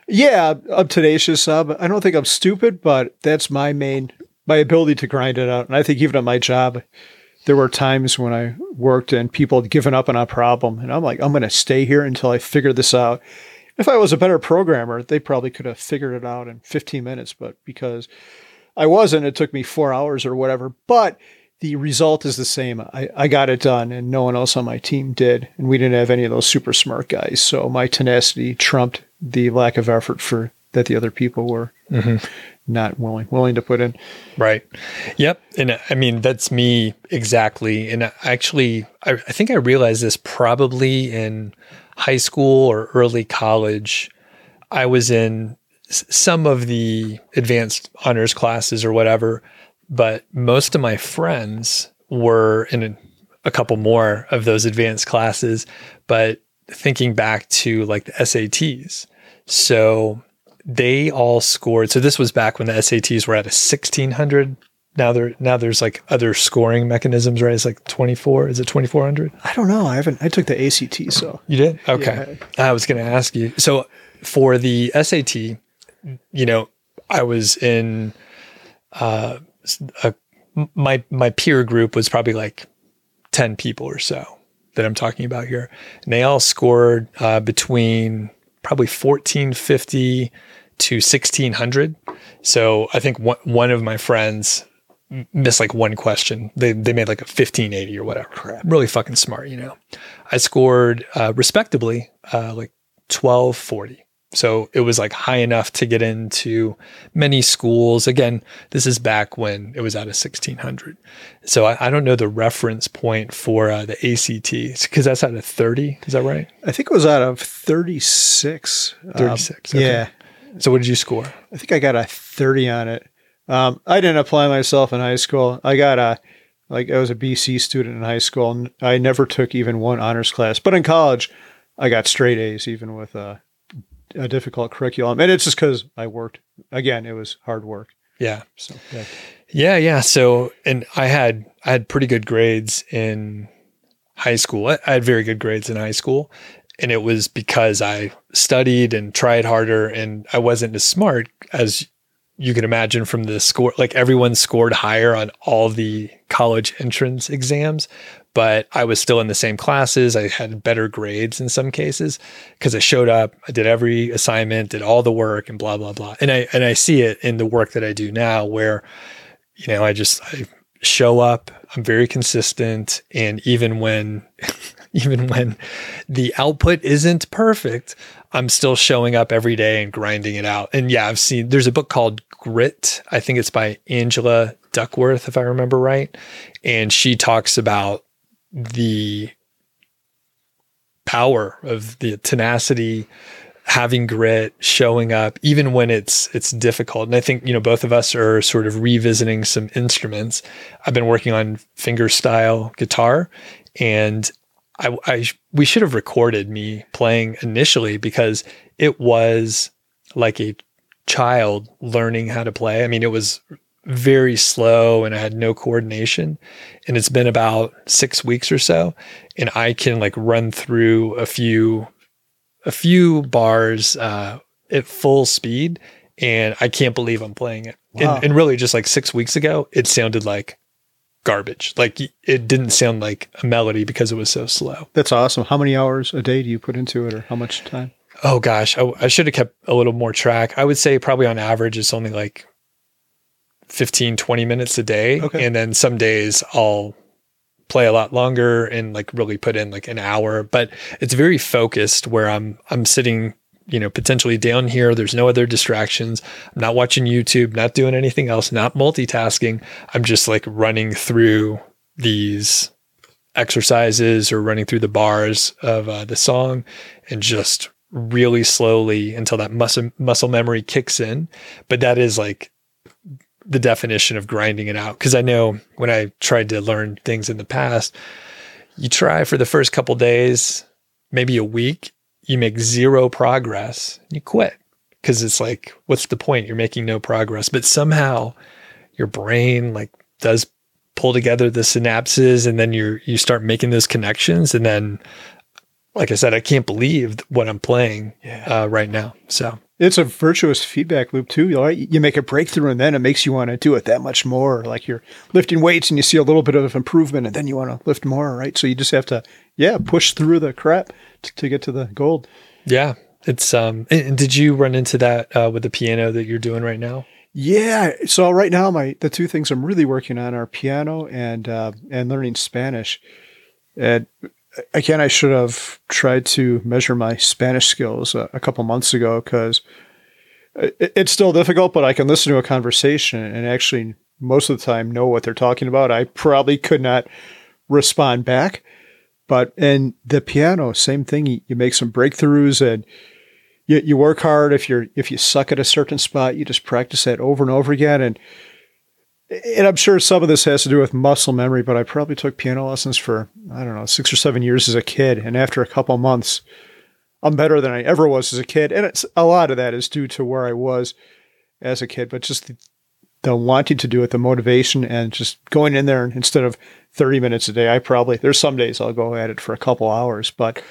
Yeah, I'm tenacious. I don't think I'm stupid, but that's my main my ability to grind it out. And I think even at my job, there were times when I worked and people had given up on a problem, and I'm like, I'm going to stay here until I figure this out. If I was a better programmer, they probably could have figured it out in 15 minutes, but because I wasn't, it took me four hours or whatever. But the result is the same. I, I got it done, and no one else on my team did. And we didn't have any of those super smart guys. So my tenacity trumped the lack of effort for that the other people were mm-hmm. not willing willing to put in. Right. Yep. And I mean that's me exactly. And actually, I, I think I realized this probably in high school or early college. I was in some of the advanced honors classes or whatever but most of my friends were in a, a couple more of those advanced classes. But thinking back to like the SATs, so they all scored. So this was back when the SATs were at a 1600 now there now there's like other scoring mechanisms, right? It's like 24. Is it 2400? I don't know. I haven't. I took the ACT, so you did. Okay. Yeah. I was going to ask you. So for the SAT, you know, I was in uh, a, my my peer group was probably like 10 people or so that I'm talking about here. And they all scored uh, between probably 1450 to 1600. So I think one, one of my friends missed like one question. They, they made like a 1580 or whatever. Crap. Really fucking smart, you know. I scored uh, respectably uh, like 1240. So it was like high enough to get into many schools. Again, this is back when it was out of 1600. So I, I don't know the reference point for uh, the ACT because that's out of 30. Is that right? I think it was out of 36. 36. Um, okay. Yeah. So what did you score? I think I got a 30 on it. Um, I didn't apply myself in high school. I got a like I was a BC student in high school, and I never took even one honors class. But in college, I got straight A's, even with a, a difficult curriculum. And it's just because I worked. Again, it was hard work. Yeah. So yeah. Yeah, yeah. So, and I had I had pretty good grades in high school. I had very good grades in high school, and it was because I studied and tried harder, and I wasn't as smart as you can imagine from the score. Like everyone scored higher on all the college entrance exams, but I was still in the same classes. I had better grades in some cases because I showed up, I did every assignment, did all the work, and blah blah blah. And I and I see it in the work that I do now, where you know I just I show up. I'm very consistent, and even when even when the output isn't perfect, I'm still showing up every day and grinding it out. And yeah, I've seen there's a book called Grit. I think it's by Angela Duckworth, if I remember right. And she talks about the power of the tenacity, having grit, showing up, even when it's it's difficult. And I think, you know, both of us are sort of revisiting some instruments. I've been working on fingerstyle guitar and I, I we should have recorded me playing initially because it was like a child learning how to play. I mean, it was very slow and I had no coordination. And it's been about six weeks or so. And I can like run through a few a few bars uh, at full speed. And I can't believe I'm playing it. Wow. And, and really just like six weeks ago, it sounded like garbage. Like it didn't sound like a melody because it was so slow. That's awesome. How many hours a day do you put into it, or how much time? Oh gosh, I, I should have kept a little more track. I would say probably on average it's only like 15, 20 minutes a day. Okay. And then some days I'll play a lot longer and like really put in like an hour, but it's very focused where I'm I'm sitting, you know, potentially down here. There's no other distractions. I'm not watching YouTube, not doing anything else, not multitasking. I'm just like running through these exercises or running through the bars of uh, the song and just really slowly until that muscle muscle memory kicks in. But that is like the definition of grinding it out. Cause I know when I tried to learn things in the past, you try for the first couple days, maybe a week, you make zero progress, you quit. Cause it's like, what's the point? You're making no progress. But somehow your brain like does pull together the synapses and then you you start making those connections. And then like I said, I can't believe what I'm playing Yeah. uh, right now. So It's a virtuous feedback loop too. You, know, you make a breakthrough, and then it makes you want to do it that much more. Like you're lifting weights, and you see a little bit of improvement, and then you want to lift more. Right. So you just have to, yeah, push through the crap to, to get to the gold. yeah, it's um. And did you run into that uh, with the piano that you're doing right now? Yeah. So right now, my the two things I'm really working on are piano and uh, and learning Spanish. And again, I should have tried to measure my Spanish skills a, a couple months ago because it, it's still difficult. But I can listen to a conversation and actually most of the time know what they're talking about. I probably could not respond back. But in the piano, same thing. You, you make some breakthroughs and you, you work hard. If you're if you suck at a certain spot, you just practice that over and over again. And and I'm sure some of this has to do with muscle memory. But I probably took piano lessons for I don't know six or seven years as a kid, and after a couple months, I'm better than I ever was as a kid. And it's a lot of that is due to where I was as a kid, but just the, the wanting to do it, the motivation, and just going in there and instead of 30 minutes a day, I probably there's some days I'll go at it for a couple hours, but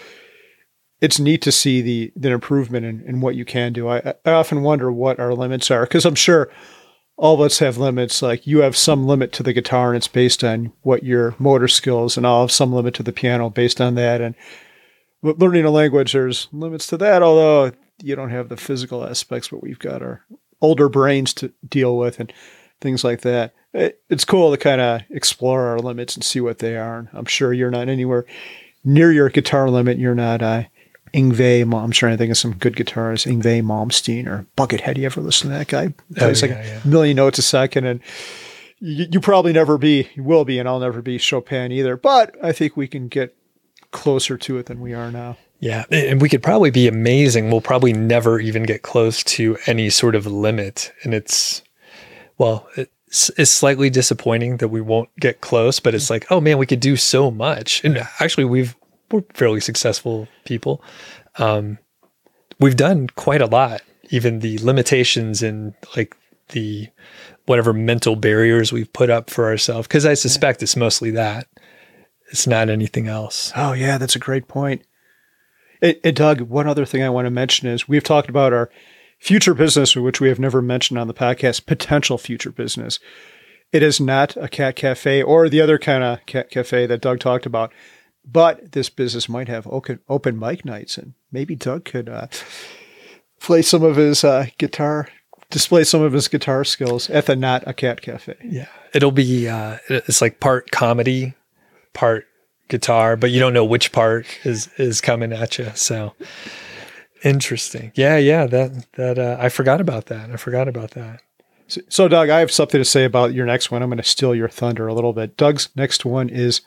it's neat to see the the improvement in, in what you can do. I, I often wonder what our limits are because I'm sure all of us have limits. Like you have some limit to the guitar, and it's based on what your motor skills, and I'll have some limit to the piano based on that. And learning a language, there's limits to that, although you don't have the physical aspects, but we've got our older brains to deal with and things like that. It, it's cool to kind of explore our limits and see what they are. And I'm sure you're not anywhere near your guitar limit. You're not uh, Yngwie. I'm trying to think of some good guitarists. Yngwie Malmsteen or Buckethead. You ever listen to that guy? Plays oh, yeah, like yeah. a million notes a second, and you, you probably never be, you will be, and I'll never be Chopin either. But I think we can get closer to it than we are now. Yeah, and we could probably be amazing. We'll probably never even get close to any sort of limit, and it's well, it's, it's slightly disappointing that we won't get close, but it's mm-hmm. like, oh man, we could do so much. And actually, we've we're fairly successful people. Um, we've done quite a lot. Even the limitations and like the whatever mental barriers we've put up for ourselves, because I suspect it's mostly that. It's not anything else. Oh yeah, that's a great point. And, and Doug, one other thing I want to mention is we've talked about our future business, which we have never mentioned on the podcast, potential future business. It is not a cat cafe or the other kind of cat cafe that Doug talked about, but this business might have open, open mic nights, and maybe Doug could uh, play some of his uh, guitar, display some of his guitar skills at the Not a Cat Cafe. Yeah, it'll be uh, it's like part comedy, part guitar, but you don't know which part is is coming at you. So interesting. Yeah, yeah. That that uh, I forgot about that. I forgot about that. So, so, Doug, I have something to say about your next one. I'm going to steal your thunder a little bit. Doug's next one is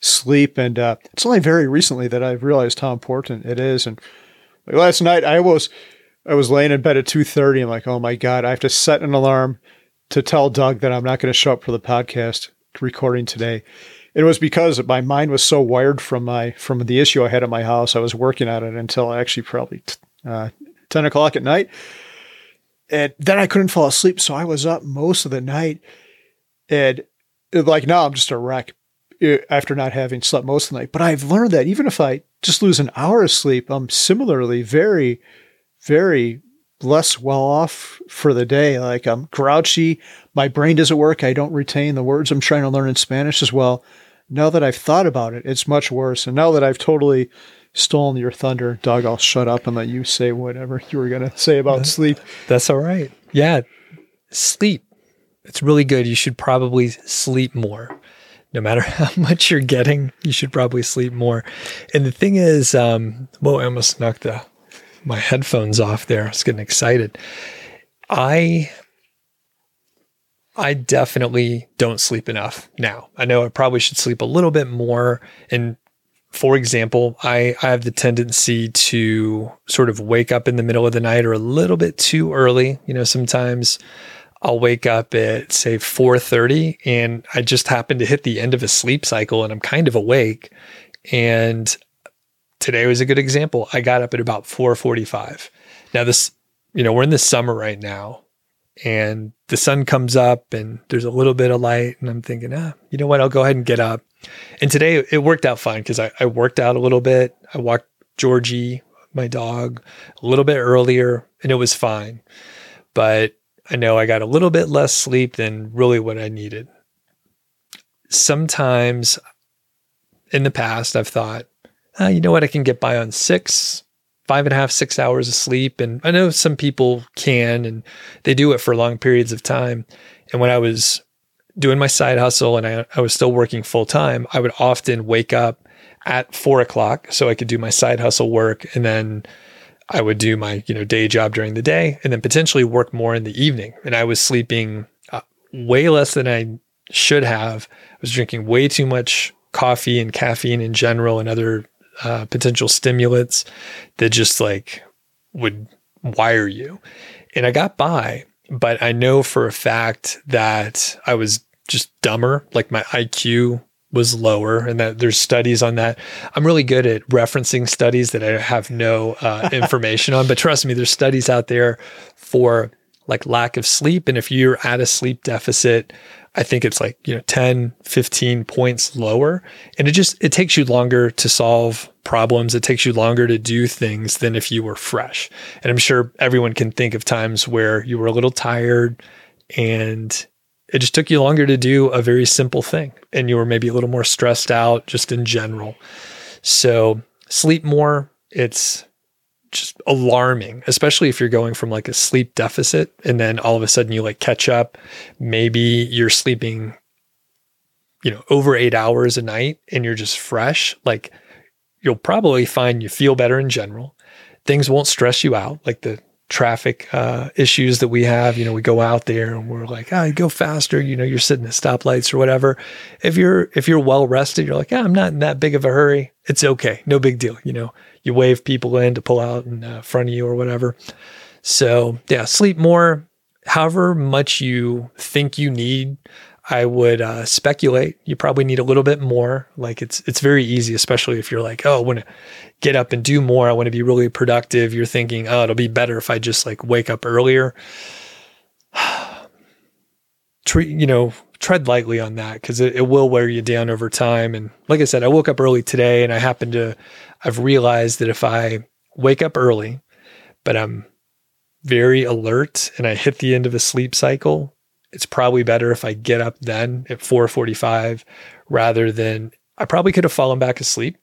sleep, and uh, it's only very recently that I've realized how important it is. And like last night, I was I was laying in bed at two thirty. I'm like, oh my god, I have to set an alarm to tell Doug that I'm not going to show up for the podcast recording today. It was because my mind was so wired from my from the issue I had at my house. I was working on it until actually probably uh, ten o'clock at night, and then I couldn't fall asleep. So I was up most of the night, and like now I'm just a wreck after not having slept most of the night. But I've learned that even if I just lose an hour of sleep, I'm similarly very, very less well off for the day. Like I'm grouchy. My brain doesn't work. I don't retain the words I'm trying to learn in Spanish as well. Now that I've thought about it, it's much worse. And now that I've totally stolen your thunder, Doug, I'll shut up and let you say whatever you were going to say about sleep. That's all right. Yeah. Sleep. It's really good. You should probably sleep more. No matter how much you're getting, you should probably sleep more. And the thing is, um, whoa, I almost knocked the my headphones off there. I was getting excited. I I definitely don't sleep enough now. I know I probably should sleep a little bit more. And for example, I, I have the tendency to sort of wake up in the middle of the night or a little bit too early. You know, sometimes I'll wake up at say 4:30 and I just happen to hit the end of a sleep cycle and I'm kind of awake. And today was a good example. I got up at about 4:45. Now this, you know, we're in the summer right now and the sun comes up and there's a little bit of light and I'm thinking, ah, you know what? I'll go ahead and get up. And today it worked out fine because I, I worked out a little bit. I walked Georgie, my dog, a little bit earlier and it was fine. But I know I got a little bit less sleep than really what I needed. Sometimes in the past, I've thought, uh, you know what, I can get by on six, five and a half, six hours of sleep. And I know some people can, and they do it for long periods of time. And when I was doing my side hustle and I, I was still working full time, I would often wake up at four o'clock so I could do my side hustle work. And then I would do my, you know, day job during the day and then potentially work more in the evening. And I was sleeping uh, way less than I should have. I was drinking way too much coffee and caffeine in general and other uh, potential stimulants that just like would wire you. And I got by, but I know for a fact that I was just dumber. Like my IQ was lower and that there's studies on that. I'm really good at referencing studies that I have no uh, information on, but trust me, there's studies out there for like lack of sleep. And if you're at a sleep deficit, I think it's like, you know, 10, 15 points lower. And it just, it takes you longer to solve problems. It takes you longer to do things than if you were fresh. And I'm sure everyone can think of times where you were a little tired and it just took you longer to do a very simple thing. And you were maybe a little more stressed out just in general. So sleep more. It's just alarming, especially if you're going from like a sleep deficit and then all of a sudden you like catch up. Maybe you're sleeping, you know, over eight hours a night and you're just fresh. Like you'll probably find you feel better in general. Things won't stress you out. Like the traffic uh, issues that we have. You know, we go out there and we're like, oh, go faster. You know, you're sitting at stoplights or whatever. If you're if you're well rested, you're like, yeah, I'm not in that big of a hurry. It's okay, no big deal. You know, you wave people in to pull out in uh, front of you or whatever. So yeah, sleep more. however much you think you need, I would uh, speculate you probably need a little bit more. Like it's it's very easy, especially if you're like, oh, I want to get up and do more. I want to be really productive. You're thinking, oh, it'll be better if I just like wake up earlier. Treat you know tread lightly on that because it, it will wear you down over time. And like I said, I woke up early today, and I happen to I've realized that if I wake up early, but I'm very alert and I hit the end of a sleep cycle, it's probably better if I get up then at 4:45 rather than I probably could have fallen back asleep,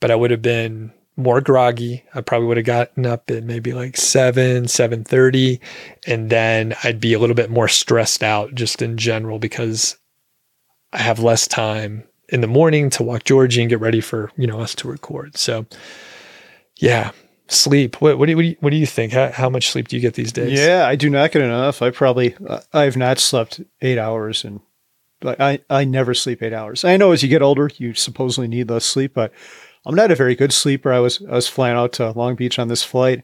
but I would have been more groggy. I probably would have gotten up at maybe like 7, 7:30 and then I'd be a little bit more stressed out just in general because I have less time in the morning to walk Georgie and get ready for, you know, us to record. So yeah, sleep. What, what, do, you, what, do you, what do you think? How, how much sleep do you get these days? Yeah, I do not get enough. I probably I have not slept eight hours, and like I I never sleep eight hours. I know as you get older, you supposedly need less sleep, but I'm not a very good sleeper. I was I was flying out to Long Beach on this flight,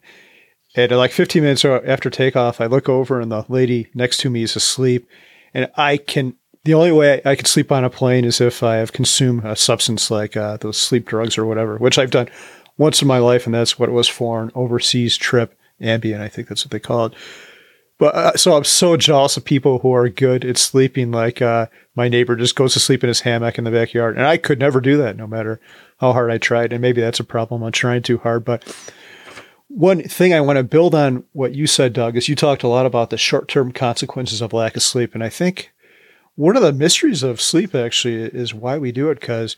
and like 15 minutes after takeoff, I look over and the lady next to me is asleep, and I can. The only way I can sleep on a plane is if I have consumed a substance like uh, those sleep drugs or whatever, which I've done once in my life, and that's what it was for an overseas trip. Ambien, I think that's what they call it. But uh, so I'm so jealous of people who are good at sleeping. Like uh, my neighbor just goes to sleep in his hammock in the backyard, and I could never do that, no matter how hard I tried. And maybe that's a problem. I'm trying too hard. But one thing I want to build on what you said, Doug, is you talked a lot about the short-term consequences of lack of sleep, and I think one of the mysteries of sleep actually is why we do it because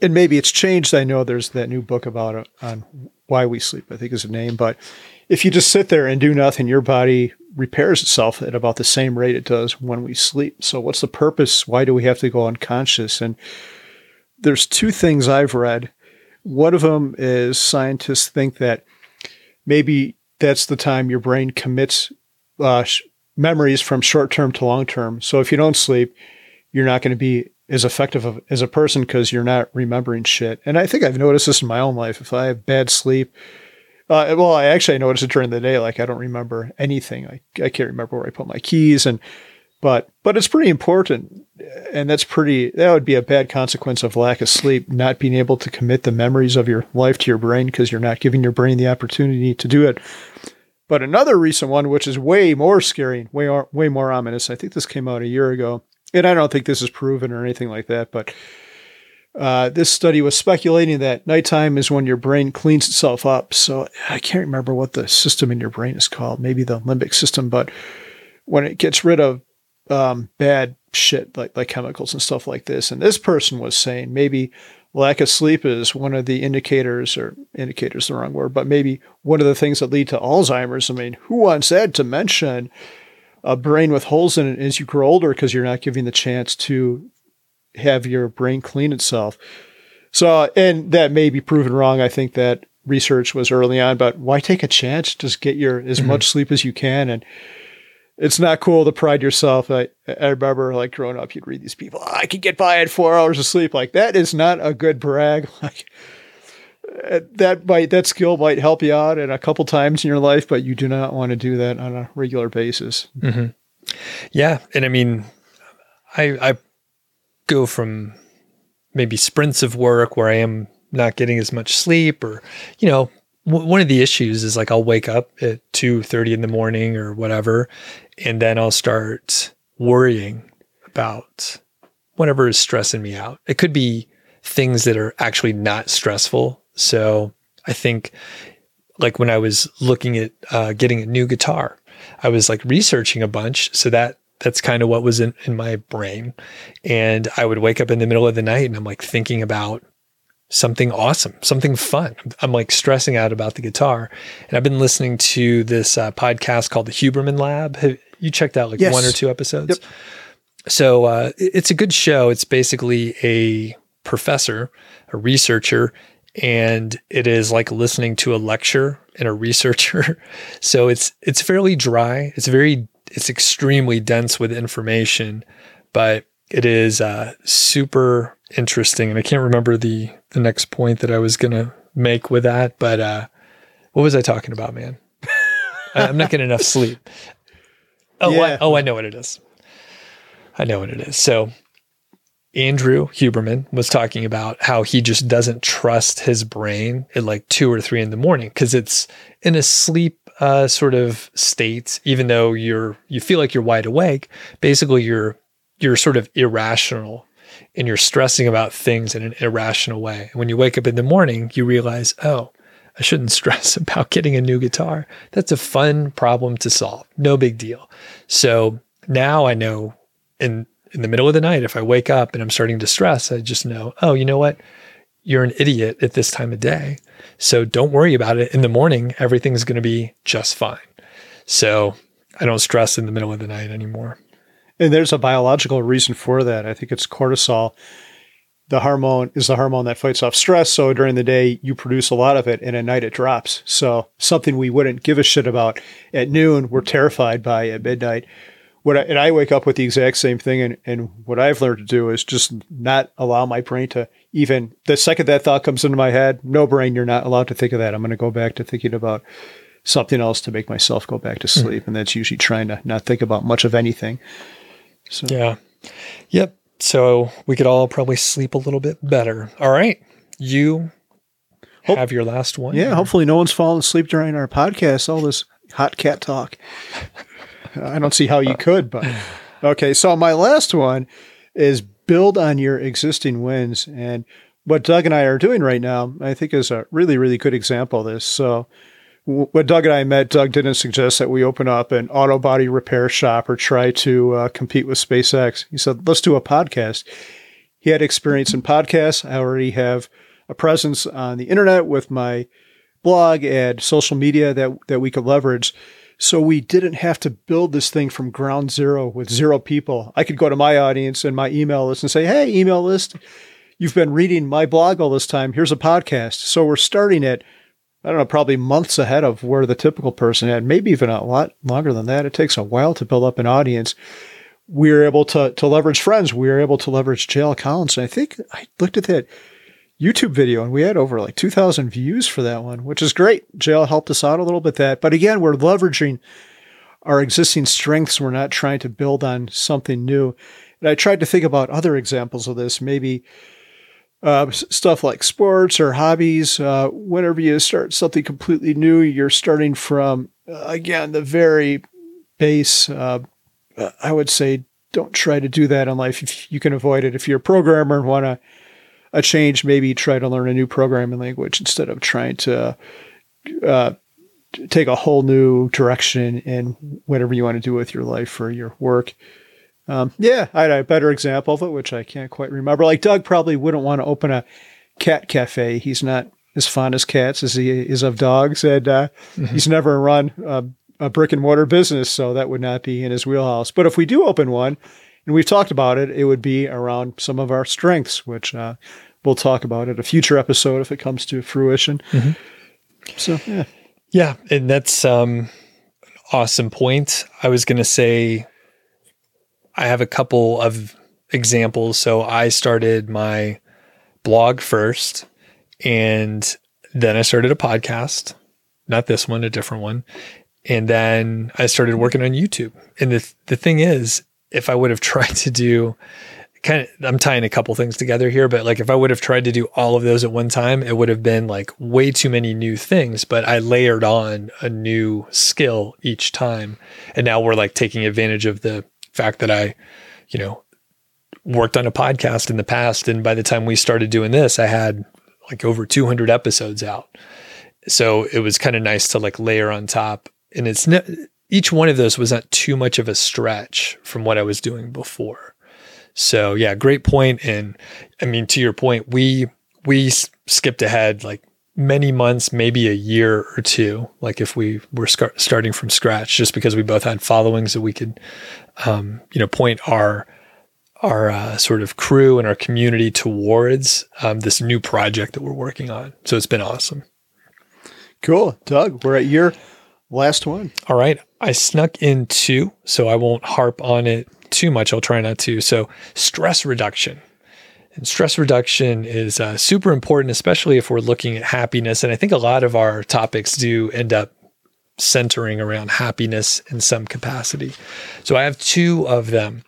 and maybe it's changed. I know there's that new book about it on why we sleep. I think is the name. But if you just sit there and do nothing, your body repairs itself at about the same rate it does when we sleep. So what's the purpose? Why do we have to go unconscious? And there's two things I've read. One of them is scientists think that maybe that's the time your brain commits uh, memories from short term to long term. So if you don't sleep, you're not going to be as effective as a person because you're not remembering shit. And I think I've noticed this in my own life. If I have bad sleep, uh, well, I actually I notice it during the day. Like I don't remember anything. I, I can't remember where I put my keys and, but, but it's pretty important. And that's pretty, that would be a bad consequence of lack of sleep, not being able to commit the memories of your life to your brain because you're not giving your brain the opportunity to do it. But another recent one, which is way more scary, way, way more ominous. I think this came out a year ago and I don't think this is proven or anything like that, but uh, this study was speculating that nighttime is when your brain cleans itself up. So I can't remember what the system in your brain is called, maybe the limbic system, but when it gets rid of um, bad shit like, like chemicals and stuff like this. And this person was saying maybe lack of sleep is one of the indicators, or indicators the wrong word, but maybe one of the things that lead to Alzheimer's. I mean, who wants that to mention a brain with holes in it as you grow older because you're not giving the chance to have your brain clean itself. So, and that may be proven wrong. I think that research was early on, but why take a chance? Just get your as mm-hmm. much sleep as you can. And it's not cool to pride yourself. I, I remember like growing up, you'd read these people, oh, I could get by at four hours of sleep. Like that is not a good brag. Like that might that skill might help you out at a couple times in your life, but you do not want to do that on a regular basis. Mm-hmm. Yeah, and I mean, I I go from maybe sprints of work where I am not getting as much sleep, or you know, w- one of the issues is like I'll wake up at two thirty in the morning or whatever, and then I'll start worrying about whatever is stressing me out. It could be things that are actually not stressful so I think like when I was looking at uh, getting a new guitar, I was like researching a bunch. So that that's kind of what was in, in my brain. And I would wake up in the middle of the night and I'm like thinking about something awesome, something fun. I'm like stressing out about the guitar. And I've been listening to this uh, podcast called the Huberman Lab. Have you checked out like yes. one or two episodes? Yep. So uh, it's a good show. It's basically a professor, a researcher, and it is like listening to a lecture and a researcher. so it's it's fairly dry. It's very it's extremely dense with information, but it is uh, super interesting. And I can't remember the the next point that I was gonna make with that, but uh, what was I talking about, man? I'm not getting enough sleep. Oh, Yeah. I, oh, I know what it is. I know what it is. So Andrew Huberman was talking about how he just doesn't trust his brain at like two or three in the morning because it's in a sleep uh, sort of state. Even though you're you feel like you're wide awake, basically you're you're sort of irrational and you're stressing about things in an irrational way. And when you wake up in the morning, you realize, oh, I shouldn't stress about getting a new guitar. That's a fun problem to solve. No big deal. So now I know in in the middle of the night, if I wake up and I'm starting to stress, I just know, oh, you know what? You're an idiot at this time of day. So don't worry about it. In the morning, everything's going to be just fine. So I don't stress in the middle of the night anymore. And there's a biological reason for that. I think it's cortisol. The hormone is the hormone that fights off stress. So during the day, you produce a lot of it, and at night, it drops. So something we wouldn't give a shit about at noon, we're terrified by at midnight. What I, and I wake up with the exact same thing. And, and what I've learned to do is just not allow my brain to even the second that thought comes into my head, no brain, you're not allowed to think of that. I'm going to go back to thinking about something else to make myself go back to sleep. Hmm. And that's usually trying to not think about much of anything. So Yeah. Yep. So we could all probably sleep a little bit better. All right. You Hope- have your last one. Yeah, hopefully no one's falling asleep during our podcast. All this hot cat talk. I don't see how you could, but okay. So my last one is build on your existing wins, and what Doug and I are doing right now, I think, is a really, really good example of this. So. When Doug and I met, Doug didn't suggest that we open up an auto body repair shop or try to uh, compete with SpaceX. He said, let's do a podcast. He had experience in podcasts. I already have a presence on the internet with my blog and social media that that we could leverage. So we didn't have to build this thing from ground zero with zero people. I could go to my audience and my email list and say, "Hey, email list, you've been reading my blog all this time. Here's a podcast." So we're starting at I don't know, probably months ahead of where the typical person had, maybe even a lot longer than that. It takes a while to build up an audience. We were able to to leverage friends. We were able to leverage JL Collins. And I think I looked at that YouTube video and we had over like 2,000 views for that one, which is great. JL helped us out a little bit that. But again, we're leveraging our existing strengths. We're not trying to build on something new. And I tried to think about other examples of this, maybe uh, stuff like sports or hobbies. Uh, whenever you start something completely new, you're starting from, uh, again, the very base. Uh, I would say don't try to do that in life if you can avoid it. If you're a programmer and want to a change, maybe try to learn a new programming language instead of trying to uh, take a whole new direction in whatever you want to do with your life or your work. Um, yeah, I had a better example of it, which I can't quite remember. Like Doug probably wouldn't want to open a cat cafe. He's not as fond as cats as he is of dogs, and uh, he's never run a, a brick and mortar business, so that would not be in his wheelhouse. But if we do open one, and we've talked about it, it would be around some of our strengths, which uh, we'll talk about at a future episode if it comes to fruition. So, yeah. Yeah, and that's um, an awesome point. I was going to say I have a couple of examples. So I started my blog first, and then I started a podcast. Not this one, a different one. And then I started working on YouTube. And the the thing is, if I would have tried to do kind of I'm tying a couple things together here, but like if I would have tried to do all of those at one time, it would have been like way too many new things, but I layered on a new skill each time. And now we're like taking advantage of the fact that I, you know, worked on a podcast in the past and by the time we started doing this, I had like over 200 episodes out. So it was kind of nice to like layer on top and it's ne- each one of those was not too much of a stretch from what I was doing before. So yeah, great point. And I mean, to your point, we we skipped ahead like many months, maybe a year or two. Like if we were scar- starting from scratch, just because we both had followings that we could, um, you know, point our our uh, sort of crew and our community towards um, this new project that we're working on. So it's been awesome. Cool. Doug, we're at your last one. All right. I snuck in two, so I won't harp on it too much. I'll try not to. So, stress reduction. And stress reduction is uh, super important, especially if we're looking at happiness. And I think a lot of our topics do end up centering around happiness in some capacity. So I have two of them.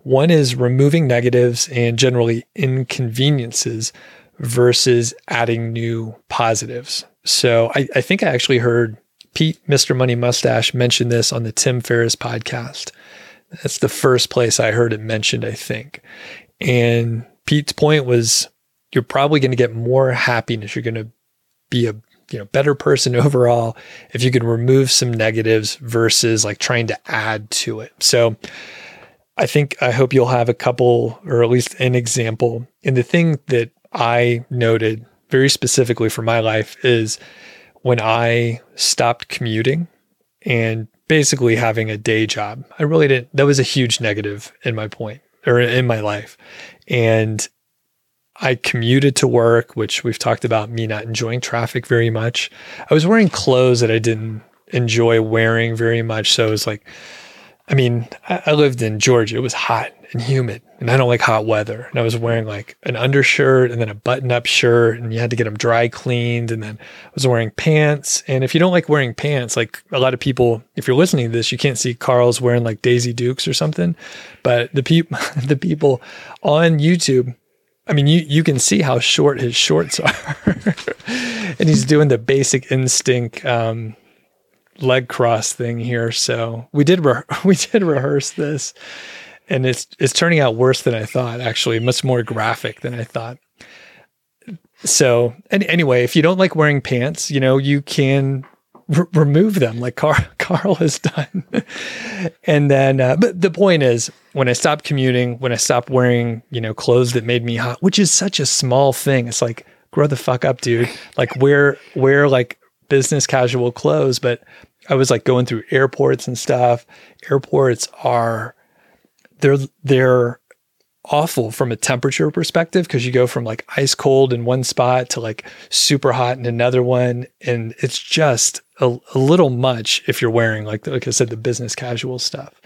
One is removing negatives and generally inconveniences versus adding new positives. So I, I think I actually heard Pete, Mr. Money Mustache, mentioned this on the Tim Ferriss podcast. That's the first place I heard it mentioned, I think. And Pete's point was you're probably going to get more happiness. You're going to be a you know better person overall if you can remove some negatives versus like trying to add to it. So I think I hope you'll have a couple or at least an example. And the thing that I noted very specifically for my life is when I stopped commuting and basically having a day job. I really didn't that was a huge negative in my point or in my life. And I commuted to work, which we've talked about me not enjoying traffic very much. I was wearing clothes that I didn't enjoy wearing very much. So it was like, I mean, I, lived in Georgia. It was hot and humid, and I don't like hot weather. And I was wearing like an undershirt and then a button up shirt, and you had to get them dry cleaned. And then I was wearing pants. And if you don't like wearing pants, like a lot of people, if you're listening to this, you can't see Carl's wearing like Daisy Dukes or something. But the people, the people on YouTube, I mean, you you can see how short his shorts are, and he's doing the basic instinct um, leg cross thing here. So we did re- we did rehearse this, and it's it's turning out worse than I thought. Actually, much more graphic than I thought. So, and anyway, if you don't like wearing pants, you know you can r- remove them like Carl, Carl has done. and then, uh, but the point is, when I stopped commuting, when I stopped wearing, you know, clothes that made me hot, which is such a small thing. It's like, grow the fuck up, dude. Like wear, wear like business casual clothes. But I was like going through airports and stuff. Airports are, they're, they're awful from a temperature perspective because you go from like ice cold in one spot to like super hot in another one. And it's just a, a, little much if you're wearing, like, like I said, the business casual stuff.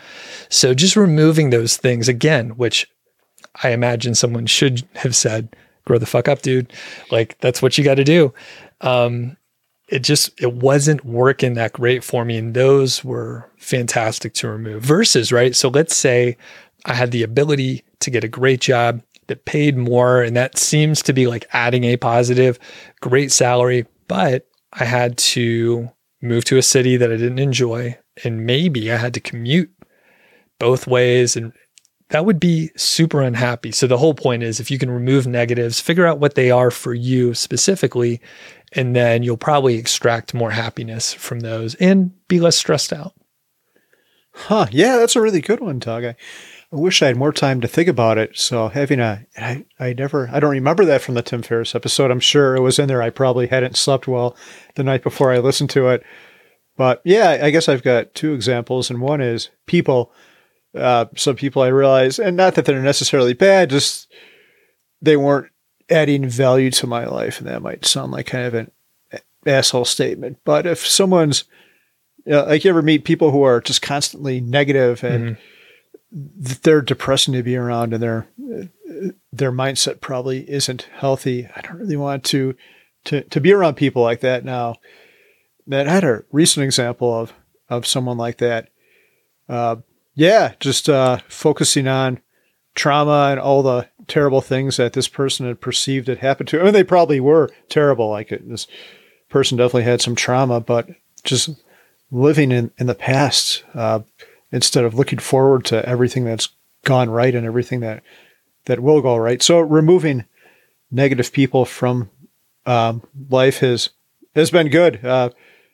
So just removing those things again, which I imagine someone should have said, grow the fuck up, dude. Like that's what you got to do. Um, it just it wasn't working that great for me and those were fantastic to remove versus right so let's say i had the ability to get a great job that paid more. And that seems to be like adding a positive, great salary. But I had to move to a city that I didn't enjoy. And maybe I had to commute both ways. And that would be super unhappy. So the whole point is if you can remove negatives, figure out what they are for you specifically, and then you'll probably extract more happiness from those and be less stressed out. Huh. Yeah, that's a really good one, Doug. I, wish I had more time to think about it. So having a, I, I never, I don't remember that from the Tim Ferriss episode. I'm sure it was in there. I probably hadn't slept well the night before I listened to it. But yeah, I guess I've got two examples, and one is people. Uh, some people I realize, and not that they're necessarily bad, just they weren't adding value to my life, and that might sound like kind of an asshole statement. But if someone's you know, like you ever meet people who are just constantly negative and mm-hmm they're depressing to be around and their their mindset probably isn't healthy. I don't really want to to to be around people like that now. That I had a recent example of of someone like that. Uh, yeah, just uh, focusing on trauma and all the terrible things that this person had perceived had happened to. I mean, they probably were terrible. Like it, this person definitely had some trauma, but just living in in the past. Uh, instead of looking forward to everything that's gone right and everything that that will go right. So removing negative people from um, life has has been good. Uh,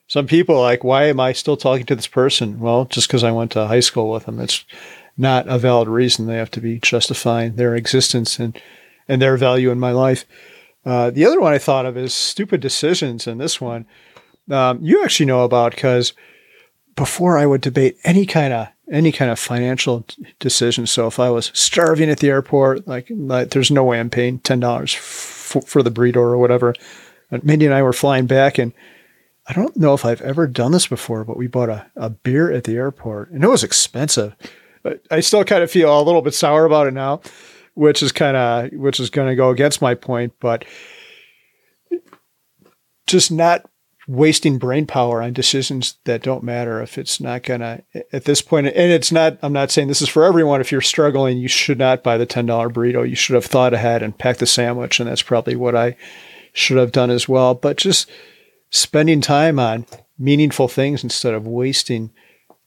some people like, why am I still talking to this person? Well, just because I went to high school with them. It's not a valid reason. They have to be justifying their existence and and their value in my life. Uh, the other one I thought of is stupid decisions, and this one um, you actually know about because before I would debate any kind of any kind of financial decision. So if I was starving at the airport, like, like there's no way I'm paying ten dollars f- for the burrito or whatever. And Mindy and I were flying back, and I don't know if I've ever done this before, but we bought a, a beer at the airport, and it was expensive. But I still kind of feel a little bit sour about it now, which is kind of which is going to go against my point. But just not wasting brain power on decisions that don't matter if it's not gonna at this point and it's not i'm not saying this is for everyone if you're struggling you should not buy the $10 burrito you should have thought ahead and packed the sandwich and that's probably what i should have done as well but just spending time on meaningful things instead of wasting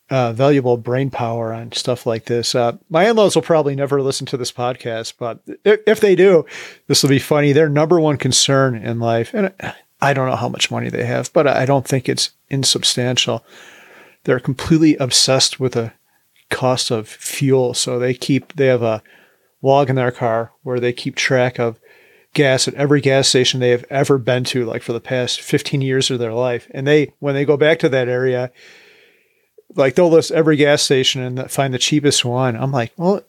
uh, valuable brain power on stuff like this. Uh, my in laws will probably never listen to this podcast, but if, if they do, this will be funny. Their number one concern in life, and I don't know how much money they have, but I don't think it's insubstantial. They're completely obsessed with the cost of fuel. So they keep, they have a log in their car where they keep track of gas at every gas station they have ever been to, like for the past 15 years of their life. And they, when they go back to that area, like they'll list every gas station and find the cheapest one. I'm like, well,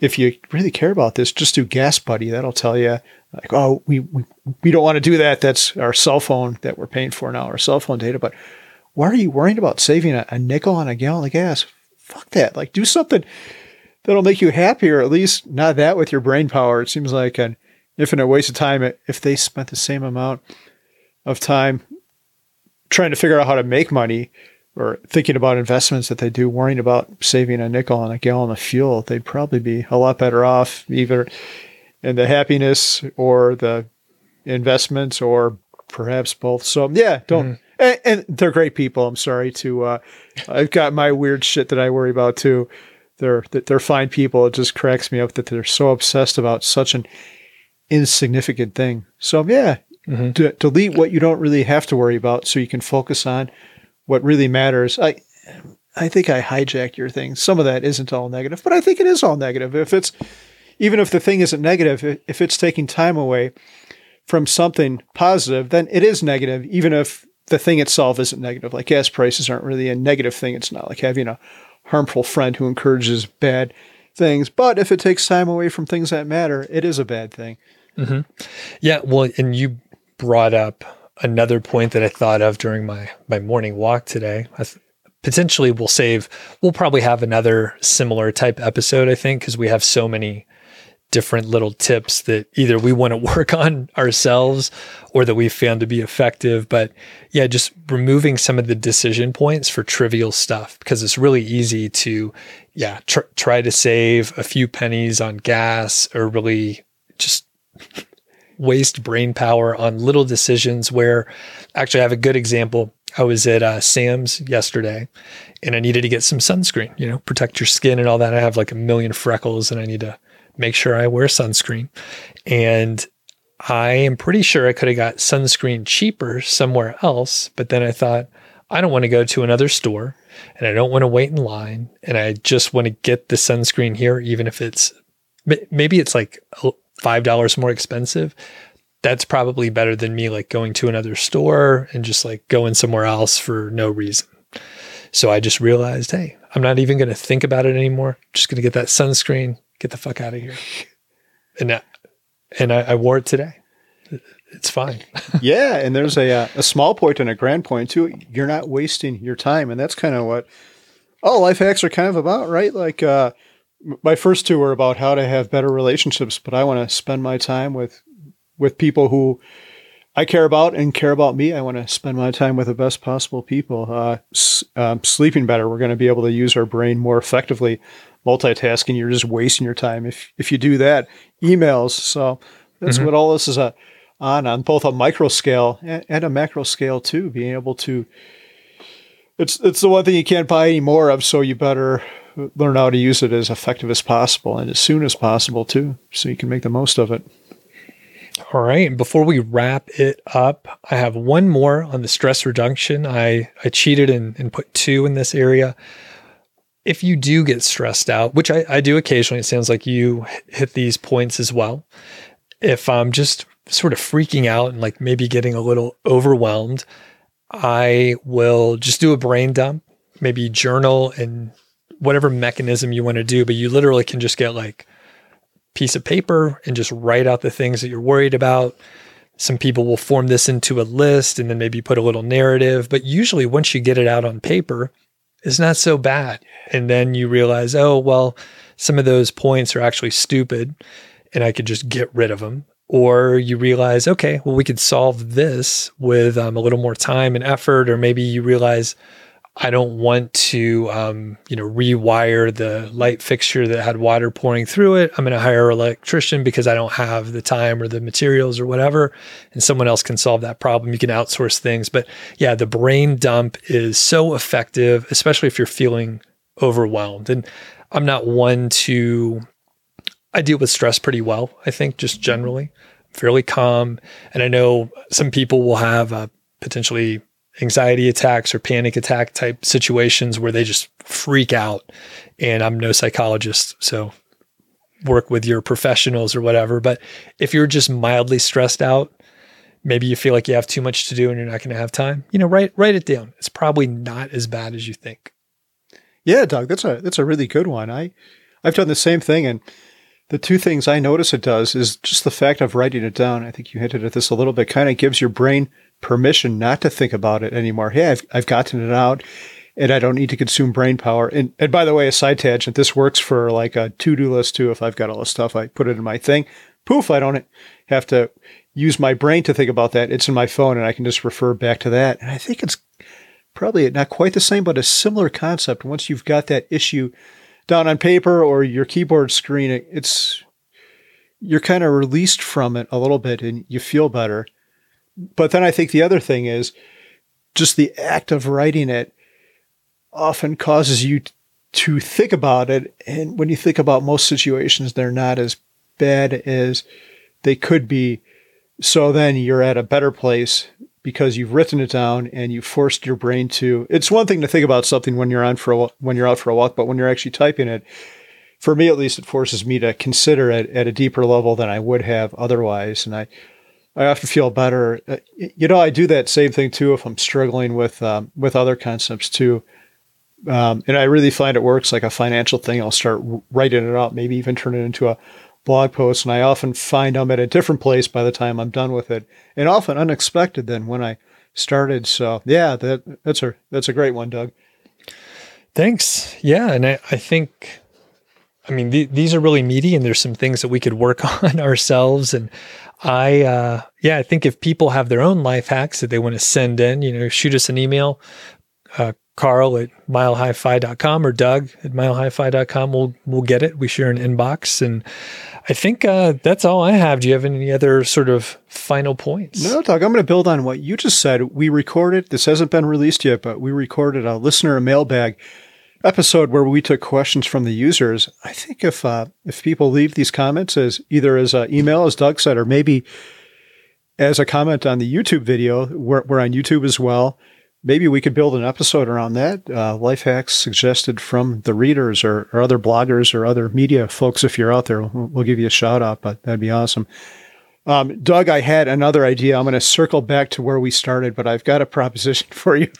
if you really care about this, just do GasBuddy. That'll tell you, like, oh, we, we, we don't want to do that. That's our cell phone that we're paying for now, our cell phone data. But why are you worrying about saving a, a nickel on a gallon of gas? Fuck that. Like, do something that'll make you happier, at least not that with your brain power. It seems like an infinite waste of time eh, if they spent the same amount of time trying to figure out how to make money or thinking about investments that they do, worrying about saving a nickel on a gallon of fuel, they'd probably be a lot better off either in the happiness or the investments or perhaps both. So yeah, don't. Mm. And, and, they're great people. I'm sorry to. Uh, I've got my weird shit that I worry about too. They're they're fine people. It just cracks me up that they're so obsessed about such an insignificant thing. So yeah, mm-hmm. d- delete what you don't really have to worry about, so you can focus on what really matters. I I think I hijacked your thing. Some of that isn't all negative, but I think it is all negative. If it's even if the thing isn't negative, if it's taking time away from something positive, then it is negative, even if the thing itself isn't negative. Like gas prices aren't really a negative thing. It's not like having a harmful friend who encourages bad things. But if it takes time away from things that matter, it is a bad thing. Mm-hmm. Yeah. Well, and you brought up another point that I thought of during my my morning walk today. Th- potentially we'll save. We'll probably have another similar type episode. I think because we have so many different little tips that either we want to work on ourselves or that we found to be effective. But yeah, just removing some of the decision points for trivial stuff because it's really easy to, yeah, tr- try to save a few pennies on gas or really just waste brain power on little decisions where actually I have a good example. I was at uh, Sam's yesterday and I needed to get some sunscreen, you know, protect your skin and all that. I have like a million freckles and I need to make sure I wear sunscreen. And I am pretty sure I could have got sunscreen cheaper somewhere else, but then I thought, I don't want to go to another store and I don't want to wait in line and I just want to get the sunscreen here, even if it's maybe it's like $5 more expensive. That's probably better than me like going to another store and just like going somewhere else for no reason. So I just realized, hey, I'm not even going to think about it anymore. just going to get that sunscreen, get the fuck out of here. And I, and I, I wore it today. It's fine. yeah, and there's a uh, a small point and a grand point too. You're not wasting your time, and that's kind of what all life hacks are kind of about, right? Like uh, my first two were about how to have better relationships, but I want to spend my time with with people who I care about and care about me. I want to spend my time with the best possible people. Uh, s- um, sleeping better. We're going to be able to use our brain more effectively multitasking, you're just wasting your time if if you do that. Emails. So that's mm-hmm. what all this is a, uh, on on both a micro scale and, and, a macro scale too. Being able to it's it's the one thing you can't buy any more of, so you better learn how to use it as effective as possible and as soon as possible too, so you can make the most of it. All right. Before we wrap it up, I have one more on the stress reduction. I, I cheated and, and put two in this area if you do get stressed out, which I, I do occasionally, it sounds like you hit these points as well. If I'm just sort of freaking out and like maybe getting a little overwhelmed, I will just do a brain dump, maybe journal and whatever mechanism you want to do, but you literally can just get like piece of paper and just write out the things that you're worried about. Some people will form this into a list and then maybe put a little narrative, but usually once you get it out on paper, is not so bad. And then you realize, oh, well, some of those points are actually stupid and I could just get rid of them. or you realize, okay, well, we could solve this with um, a little more time and effort, or maybe you realize, I don't want to, um, you know, rewire the light fixture that had water pouring through it. I'm going to hire an electrician because I don't have the time or the materials or whatever, and someone else can solve that problem. You can outsource things, but yeah, the brain dump is so effective, especially if you're feeling overwhelmed. And I'm not one to. I deal with stress pretty well. I think just generally, fairly calm, and I know some people will have a potentially anxiety attacks or panic attack type situations where they just freak out. And I'm no psychologist, so work with your professionals or whatever. But if you're just mildly stressed out, maybe you feel like you have too much to do and you're not going to have time, you know, write write it down. It's probably not as bad as you think. Yeah, Doug, that's a that's a really good one. I I've done the same thing and the two things I notice it does is just the fact of writing it down. I think you hinted at this a little bit, kind of gives your brain permission not to think about it anymore. Hey, I've, I've gotten it out and I don't need to consume brain power. And, and by the way, a side tangent, this works for like a to-do list too. If I've got all the stuff, I put it in my thing. Poof, I don't have to use my brain to think about that. It's in my phone and I can just refer back to that. And I think it's probably not quite the same, but a similar concept. Once you've got that issue down on paper or your keyboard screen, it's, you're kind of released from it a little bit and you feel better. But then I think the other thing is just the act of writing it often causes you to think about it. And when you think about most situations, they're not as bad as they could be. So then you're at a better place because you've written it down and you forced your brain to. It's one thing to think about something when you're on for a, when you're out for a walk, but when you're actually typing it, for me at least, it forces me to consider it at a deeper level than I would have otherwise. And I, I often feel better. Uh, you know, I do that same thing too if I'm struggling with um, with other concepts too. Um, and I really find it works like a financial thing. I'll start writing it out, maybe even turn it into a blog post. And I often find I'm at a different place by the time I'm done with it, and often unexpected than when I started. So yeah, that that's a that's a great one, Doug. Thanks. Yeah, and I, I think, I mean, th- these are really meaty, and there's some things that we could work on ourselves. And I, uh, yeah, I think if people have their own life hacks that they want to send in, you know, shoot us an email, uh, Carl at milehighfi.com or Doug at milehighfi.com. We'll, we'll get it. We share an inbox. And I think uh, that's all I have. Do you have any other sort of final points? No, Doug, I'm going to build on what you just said. We recorded, this hasn't been released yet, but we recorded a listener mailbag episode where we took questions from the users. I think if uh, if people leave these comments as either as an email, as Doug said, or maybe as a comment on the YouTube video, we're, we're on YouTube as well. Maybe we could build an episode around that. Uh, life hacks suggested from the readers or, or, other bloggers or other media folks. If you're out there, we'll, we'll give you a shout out, but that'd be awesome. Um, Doug, I had another idea. I'm going to circle back to where we started, but I've got a proposition for you.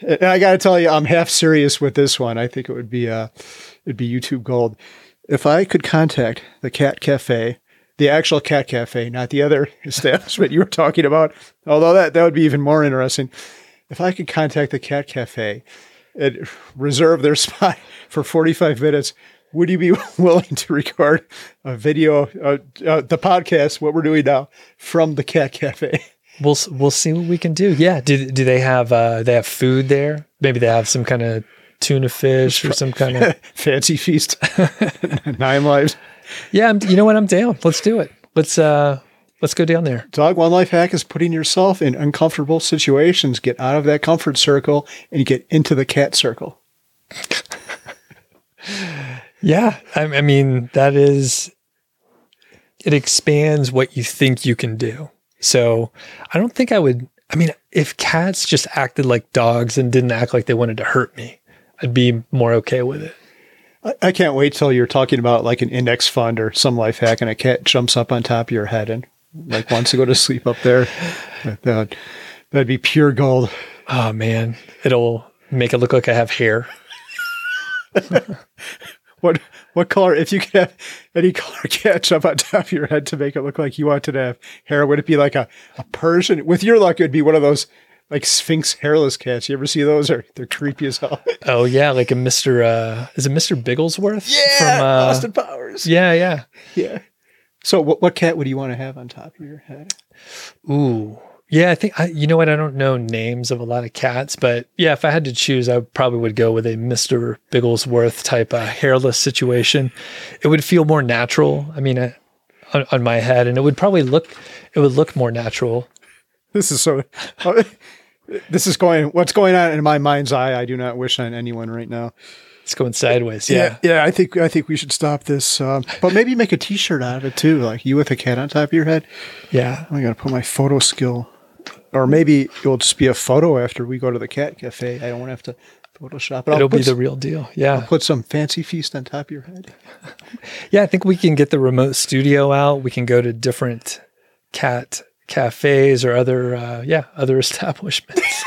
and I got to tell you, I'm half serious with this one. I think it would be uh, it'd be YouTube gold. If I could contact the Cat Cafe, the actual Cat Cafe, not the other establishment you were talking about, although that that would be even more interesting. If I could contact the Cat Cafe and reserve their spot for 45 minutes would you be willing to record a video, uh, uh, the podcast, what we're doing now, from the Cat Cafe? We'll we'll see what we can do. Yeah. Do do they have uh, they have food there? Maybe they have some kind of tuna fish or some kind of fancy feast. Nine lives. Yeah, I'm, you know what? I'm down. Let's do it. Let's uh let's go down there. Doug one life hack is putting yourself in uncomfortable situations. Get out of that comfort circle and get into the cat circle. Yeah, I, I mean that is it expands what you think you can do. So I don't think I would. I mean, if cats just acted like dogs and didn't act like they wanted to hurt me, I'd be more okay with it. I, can't wait till you're talking about like an index fund or some life hack, and a cat jumps up on top of your head and like wants to go to sleep up there. That that'd be pure gold. Oh man, it'll make it look like I have hair. what what color if you could have any color cat jump on top of your head to make it look like you wanted to have hair would it be like a, a persian? With your luck it would be one of those like sphynx hairless cats. You ever see those? They're creepy as hell. Oh yeah like a mr uh is it mr bigglesworth? Yeah from uh, austin powers. Yeah yeah. Yeah. So, what, what cat would you want to have on top of your head? Ooh. Yeah, I think I, you know what? I don't know names of a lot of cats, but yeah, if I had to choose, I probably would go with a Mister Bigglesworth type uh, hairless situation. It would feel more natural. I mean, uh, on, on my head, and it would probably look it would look more natural. This is so. uh, this is going. What's going on in my mind's eye? I do not wish on anyone right now. It's going sideways. Yeah, yeah. I think I think we should stop this. Um, but maybe make a T-shirt out of it too, like you with a cat on top of your head. yeah. I got to put my photo skill, or maybe it'll just be a photo after we go to the cat cafe. I don't want to have to Photoshop it. I'll It'll be the real deal. Yeah. I'll put some fancy feast on top of your head. Yeah, I think we can get the remote studio out. We can go to different cat cafes or other uh, yeah, other establishments.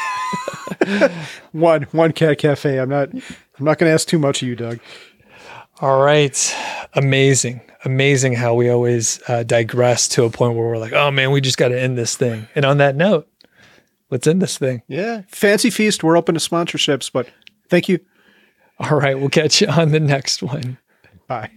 One one cat cafe. I'm not. I'm not going to ask too much of you, Doug. All right. Amazing. Amazing how we always uh, digress to a point where we're like, oh man, we just got to end this thing. And on that note, let's end this thing. Yeah, fancy feast. We're open to sponsorships, but thank you. All right. We'll catch you on the next one. Bye.